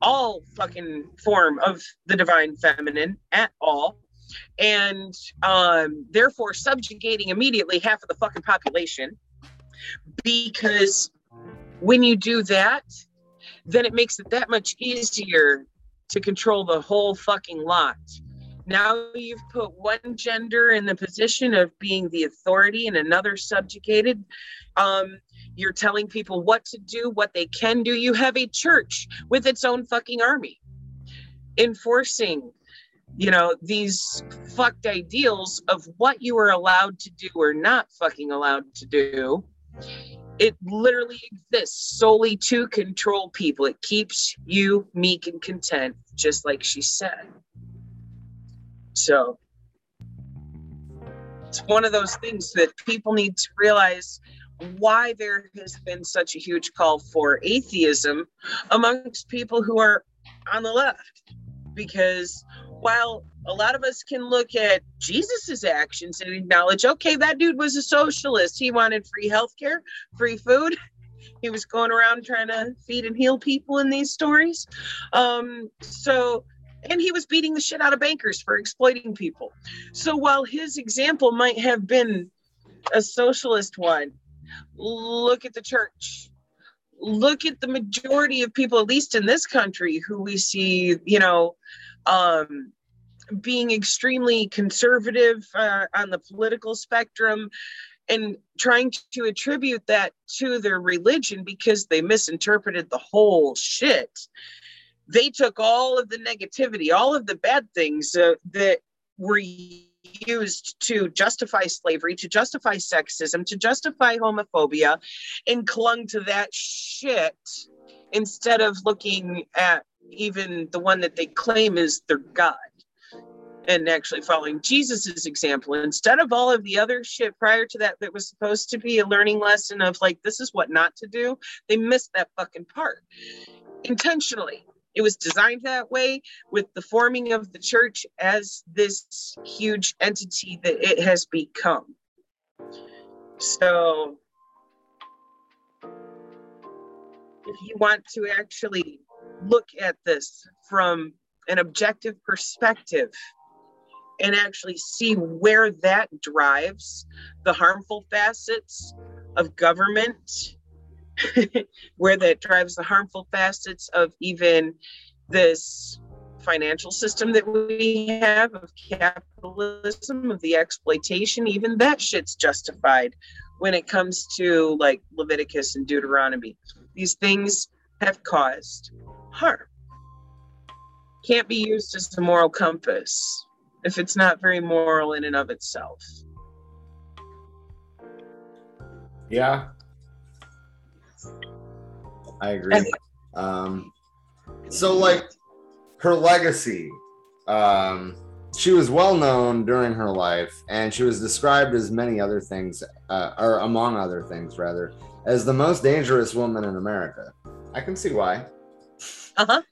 all fucking form of the divine feminine at all, and um, therefore subjugating immediately half of the fucking population. Because when you do that, then it makes it that much easier to control the whole fucking lot. Now you've put one gender in the position of being the authority and another subjugated. Um, you're telling people what to do, what they can do. You have a church with its own fucking army enforcing, you know, these fucked ideals of what you are allowed to do or not fucking allowed to do. It literally exists solely to control people. It keeps you meek and content, just like she said. So, it's one of those things that people need to realize why there has been such a huge call for atheism amongst people who are on the left because while a lot of us can look at jesus's actions and acknowledge okay that dude was a socialist. He wanted free healthcare free food. He was going around trying to feed and heal people in these stories. Um so and he was beating the shit out of bankers for exploiting people. So while his example might have been a socialist one look at the church. Look at the majority of people at least in this country who we see you know um being extremely conservative uh, on the political spectrum and trying to attribute that to their religion because they misinterpreted the whole shit. They took all of the negativity all of the bad things uh, that were used to justify slavery, to justify sexism, to justify homophobia, and clung to that shit instead of looking at even the one that they claim is their God and actually following Jesus's example instead of all of the other shit prior to that that was supposed to be a learning lesson of like this is what not to do. They missed that fucking part intentionally. It was designed that way with the forming of the church as this huge entity that it has become. So, if you want to actually look at this from an objective perspective and actually see where that drives the harmful facets of government where that drives the harmful facets of even this financial system that we have of capitalism of the exploitation even that shit's justified when it comes to like leviticus and deuteronomy. These things have caused harm. Can't be used as a moral compass if it's not very moral in and of itself Yeah, I agree. Um, so, like her legacy, um, she was well known during her life, and she was described as many other things, uh, or among other things, rather, as the most dangerous woman in America. I can see why. Uh huh.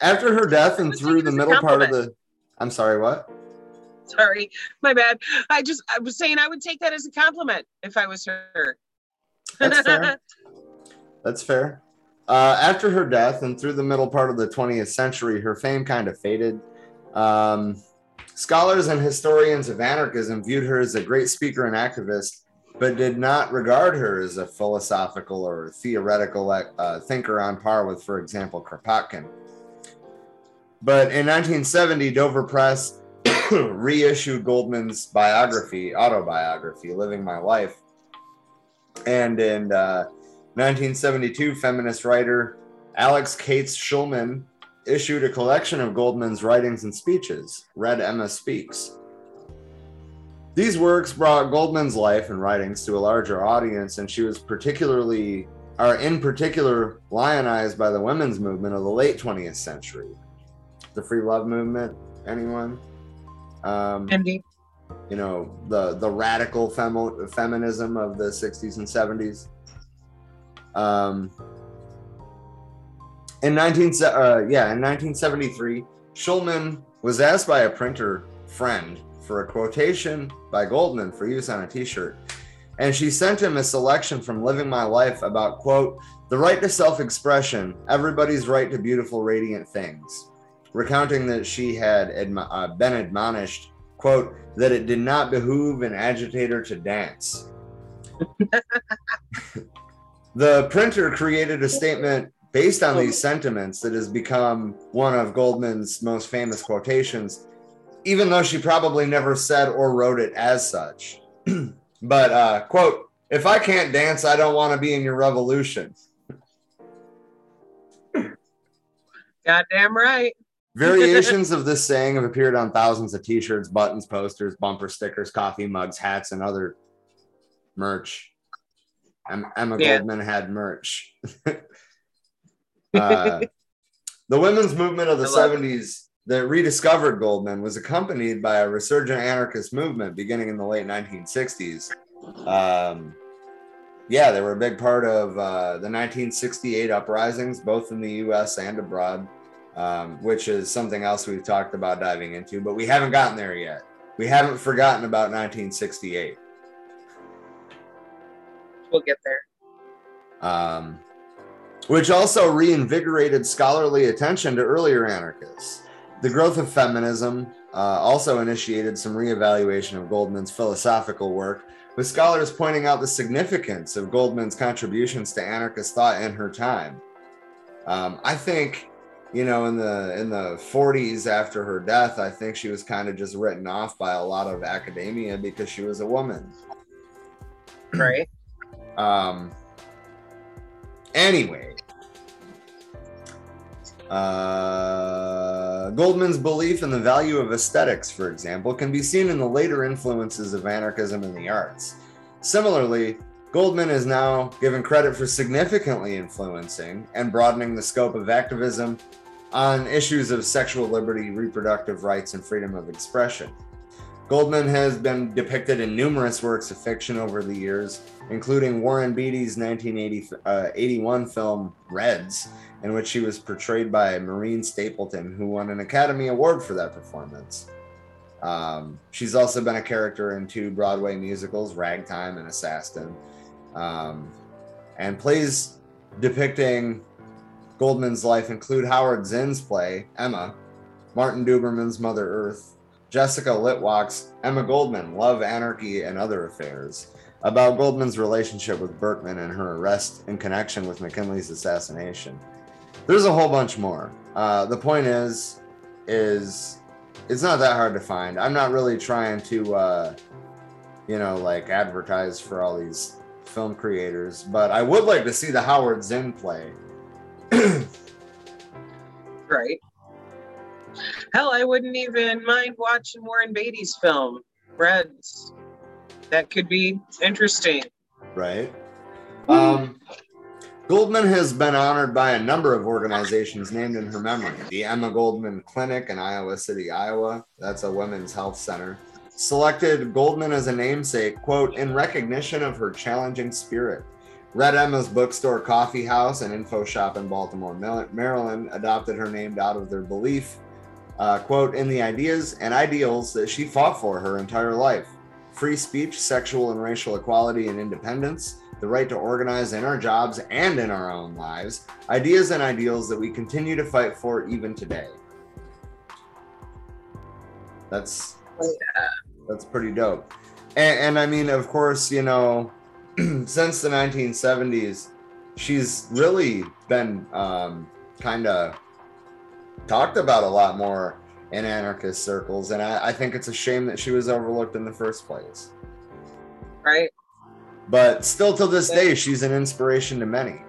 After her death and through the middle part of the, I'm sorry, what? Sorry, my bad. I just I was saying I would take that as a compliment if I was her. That's fair. That's fair. Uh, after her death and through the middle part of the 20th century, her fame kind of faded. Um, scholars and historians of anarchism viewed her as a great speaker and activist, but did not regard her as a philosophical or theoretical uh, thinker on par with, for example, Kropotkin. But in 1970, Dover Press reissued Goldman's biography, autobiography, Living My Life. And in uh, 1972, feminist writer Alix Kates Shulman issued a collection of Goldman's writings and speeches, Red Emma Speaks. These works brought Goldman's life and writings to a larger audience, and she was particularly, or in particular, lionized by the women's movement of the late 20th century. The free love movement, anyone? Um, Indeed. you know the the radical feminism of the 60s and 70s um in 19 uh, yeah in 1973 shulman was asked by a printer friend for a quotation by goldman for use on a t-shirt and she sent him a selection from living my life about quote the right to self-expression everybody's right to beautiful radiant things recounting that she had admo- uh, been admonished quote that it did not behoove an agitator to dance. The printer created a statement based on these sentiments that has become one of goldman's most famous quotations even though she probably never said or wrote it as such. But uh quote if i can't dance i don't want to be in your revolution. Goddamn right. Variations of this saying have appeared on thousands of t-shirts, buttons, posters, bumper stickers, coffee mugs, hats, and other merch. Em- Emma Yeah. Goldman had merch. uh, the women's movement of the I love it. 70s that rediscovered Goldman was accompanied by a resurgent anarchist movement beginning in the late 1960s. Um, yeah, they were a big part of uh, the 1968 uprisings, both in the US and abroad, um, which is something else we've talked about diving into, but we haven't gotten there yet. We haven't forgotten about 1968. We'll get there. Um, which also reinvigorated scholarly attention to earlier anarchists. The growth of feminism uh, also initiated some reevaluation of Goldman's philosophical work, with scholars pointing out the significance of Goldman's contributions to anarchist thought in her time. Um, I think, you know, in the in the 40s after her death, I think she was kind of just written off by a lot of academia because she was a woman. Right. Um. Anyway, uh, Goldman's belief in the value of aesthetics, for example, can be seen in the later influences of anarchism in the arts. Similarly, Goldman is now given credit for significantly influencing and broadening the scope of activism on issues of sexual liberty, reproductive rights, and freedom of expression. Goldman has been depicted in numerous works of fiction over the years, including Warren Beatty's 1981 uh, film Reds, in which she was portrayed by Maureen Stapleton, who won an Academy Award for that performance. Um, she's also been a character in two Broadway musicals, Ragtime and Assassin, um, and plays depicting Goldman's life include Howard Zinn's play, Emma, Martin Duberman's Mother Earth, Jessica Litwak's Emma Goldman, Love, Anarchy, and Other Affairs, about Goldman's relationship with Berkman and her arrest in connection with McKinley's assassination. There's a whole bunch more. Uh, the point is, is it's not that hard to find. I'm not really trying to, uh, you know, like advertise for all these film creators, but I would like to see the Howard Zinn play. right. Hell, I wouldn't even mind watching Warren Beatty's film, Reds. That could be interesting. Right. Um, Goldman has been honored by a number of organizations named in her memory. The Emma Goldman Clinic in Iowa City, Iowa. That's a women's health center. Selected Goldman as a namesake, quote, in recognition of her challenging spirit. Red Emma's Bookstore Coffee House and Info Shop in Baltimore, Maryland adopted her name out of their belief uh, quote, in the ideas and ideals that she fought for her entire life free speech, sexual and racial equality and independence, the right to organize in our jobs and in our own lives, ideas and ideals that we continue to fight for even today. That's that's pretty dope. And, and I mean, of course, you know, since the 1970s, she's really been um, kind of talked about a lot more in anarchist circles. And I, I think it's a shame that she was overlooked in the first place. Right. But still to this day, she's an inspiration to many.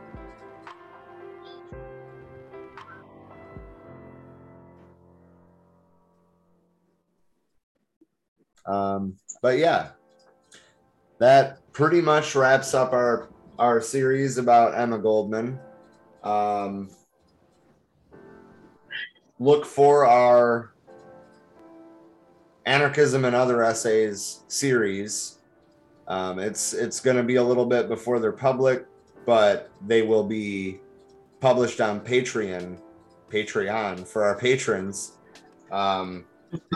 Um, but yeah, that pretty much wraps up our our series about Emma Goldman. Um, look for our anarchism and other essays series. Um, it's it's going to be a little bit before they're public, but they will be published on Patreon, Patreon for our patrons um,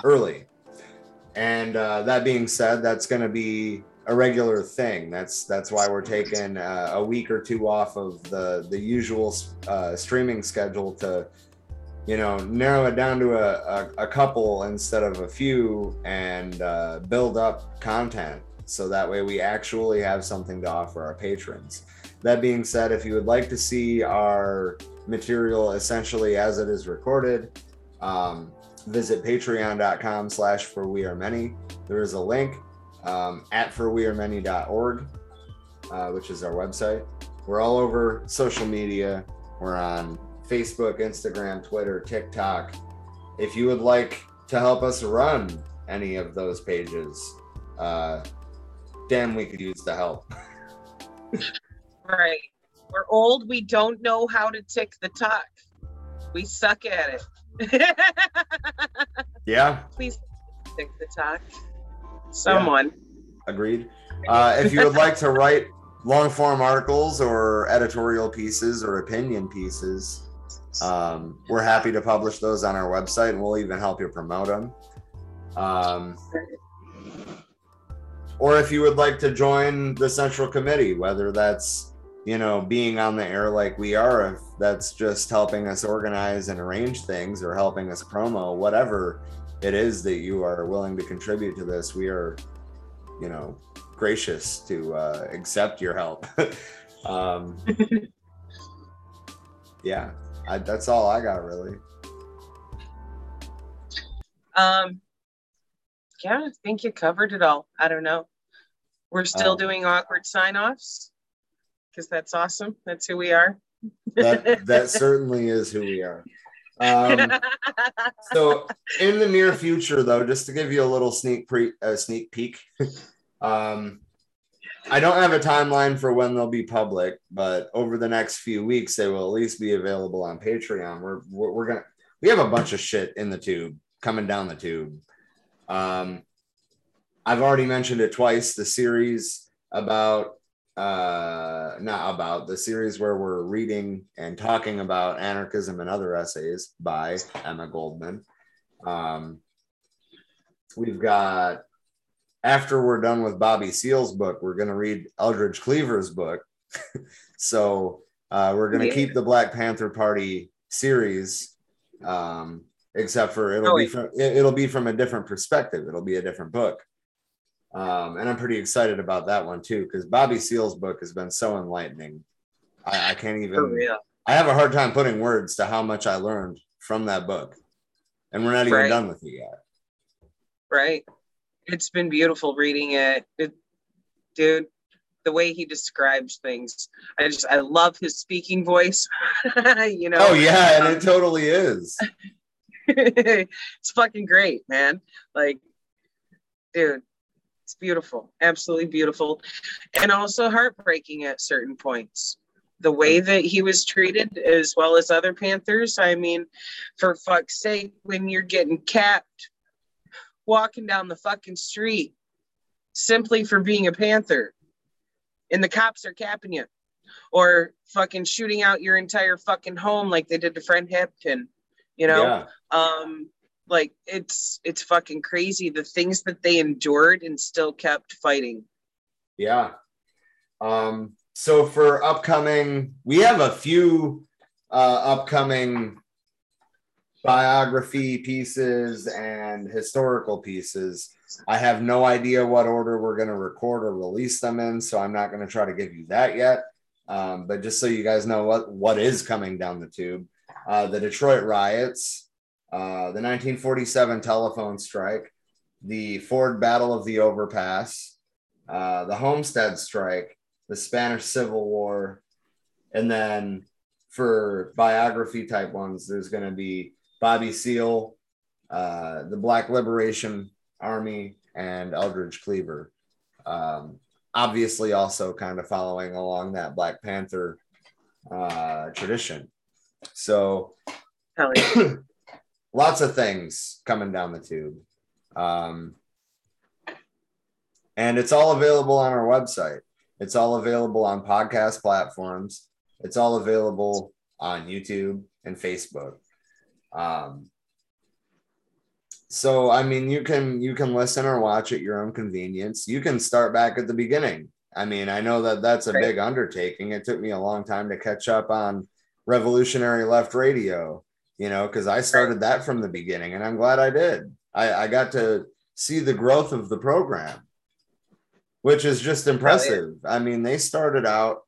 early. And uh, that being said, that's going to be a regular thing. That's that's why we're taking uh, a week or two off of the the usual uh, streaming schedule to you know, narrow it down to a, a, a couple instead of a few and uh, build up content so that way we actually have something to offer our patrons. That being said, if you would like to see our material essentially as it is recorded, um, visit patreon.com slash for we are many. There is a link um, at forwearemany.org, uh, which is our website. We're all over social media. We're on Facebook, Instagram, Twitter, TikTok. If you would like to help us run any of those pages, uh, damn, we could use the help. right. We're old. We don't know how to tick the talk. We suck at it. Yeah, Please tick the talk. Someone. agreed. Uh, if you would like to write long form articles or editorial pieces or opinion pieces, um, we're happy to publish those on our website and we'll even help you promote them. Um, or if you would like to join the central committee, whether that's you know being on the air like we are, if that's just helping us organize and arrange things or helping us promo, whatever it is that you are willing to contribute to this, we are, you know, gracious to uh, accept your help. um, yeah, I, that's all I got really. Um, yeah, I think you covered it all. I don't know. We're still Um, doing awkward sign offs because that's awesome. That's who we are. That that certainly is who we are. Um, so in the near future though just to give you a little sneak pre a sneak peek um i don't have a timeline for when they'll be public but over the next few weeks they will at least be available on patreon. We're we're, we're gonna we have a bunch of shit in the tube coming down the tube. Um i've already mentioned it twice the series about uh not about the series where we're reading and talking about anarchism and other essays by emma goldman. Um we've got after we're done with bobby seale's book we're going to read eldridge cleaver's book. So uh we're going to Yeah. keep the black panther party series um except for it'll Oh, be from it'll be from a different perspective. It'll be a different book um, and I'm pretty excited about that one too, because Bobby Seale's book has been so enlightening. I, I can't even. real. I have a hard time putting words to how much I learned from that book, and we're not even Right. done with it yet. Right. It's been beautiful reading it. it. Dude, the way he describes things. I just I love his speaking voice. you know. Oh yeah, and it totally is. it's fucking great, man. Like, dude, it's beautiful, absolutely beautiful, and also heartbreaking at certain points. The way that he was treated, as well as other Panthers. I mean, for fuck's sake, when you're getting capped walking down the fucking street simply for being a Panther, and the cops are capping you, or fucking shooting out your entire fucking home like they did to Fred Hampton, you know yeah, um like it's it's fucking crazy the things that they endured and still kept fighting yeah. Um, so for upcoming, we have a few uh, upcoming biography pieces and historical pieces. I have no idea what order we're going to record or release them in, so I'm not going to try to give you that yet. Um, but just so you guys know what what is coming down the tube, uh, the Detroit riots, uh, the 1947 telephone strike, the Ford Battle of the Overpass, uh, the Homestead strike, the Spanish Civil War, and then for biography type ones, there's going to be Bobby Seale, uh, the Black Liberation Army, and Eldridge Cleaver. Um, obviously, also kind of following along that Black Panther uh, tradition. So, yeah. lots of things coming down the tube. Um, and it's all available on our website. It's all available on podcast platforms. It's all available on YouTube and Facebook. Um, so I mean, you can you can listen or watch at your own convenience. You can start back at the beginning. I mean, I know that that's a big undertaking. It took me a long time to catch up on Revolutionary Left Radio, you know, because I started that from the beginning, and I'm glad I did. I, I got to see the growth of the program, which is just impressive. I mean, they started out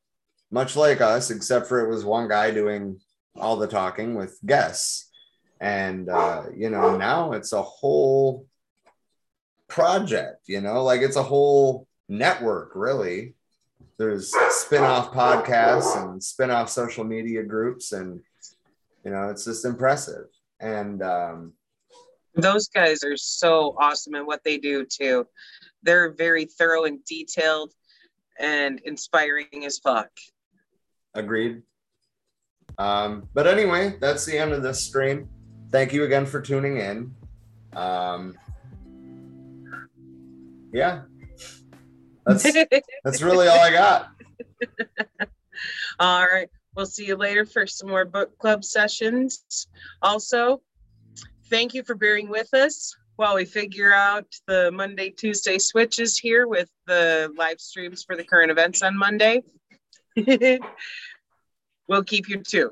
much like us, except for it was one guy doing all the talking with guests. And, uh, you know, now it's a whole project, you know, like it's a whole network, really. There's spin off podcasts and spin off social media groups, and, you know, it's just impressive. And, um, those guys are so awesome at what they do too they're very thorough and detailed and inspiring as fuck Agreed. Um, but anyway, that's the end of this stream. thank you again for tuning in. Um, yeah, that's that's really all I got. All right. We'll see you later for some more book club sessions. Also, thank you for bearing with us while we figure out the Monday, Tuesday switches here with the live streams for the current events on Monday. we'll keep you tuned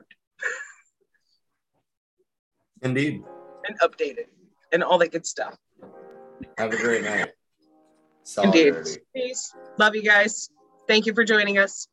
Indeed. and updated and all that good stuff. Have a great night. Indeed. Peace. Love you guys. Thank you for joining us.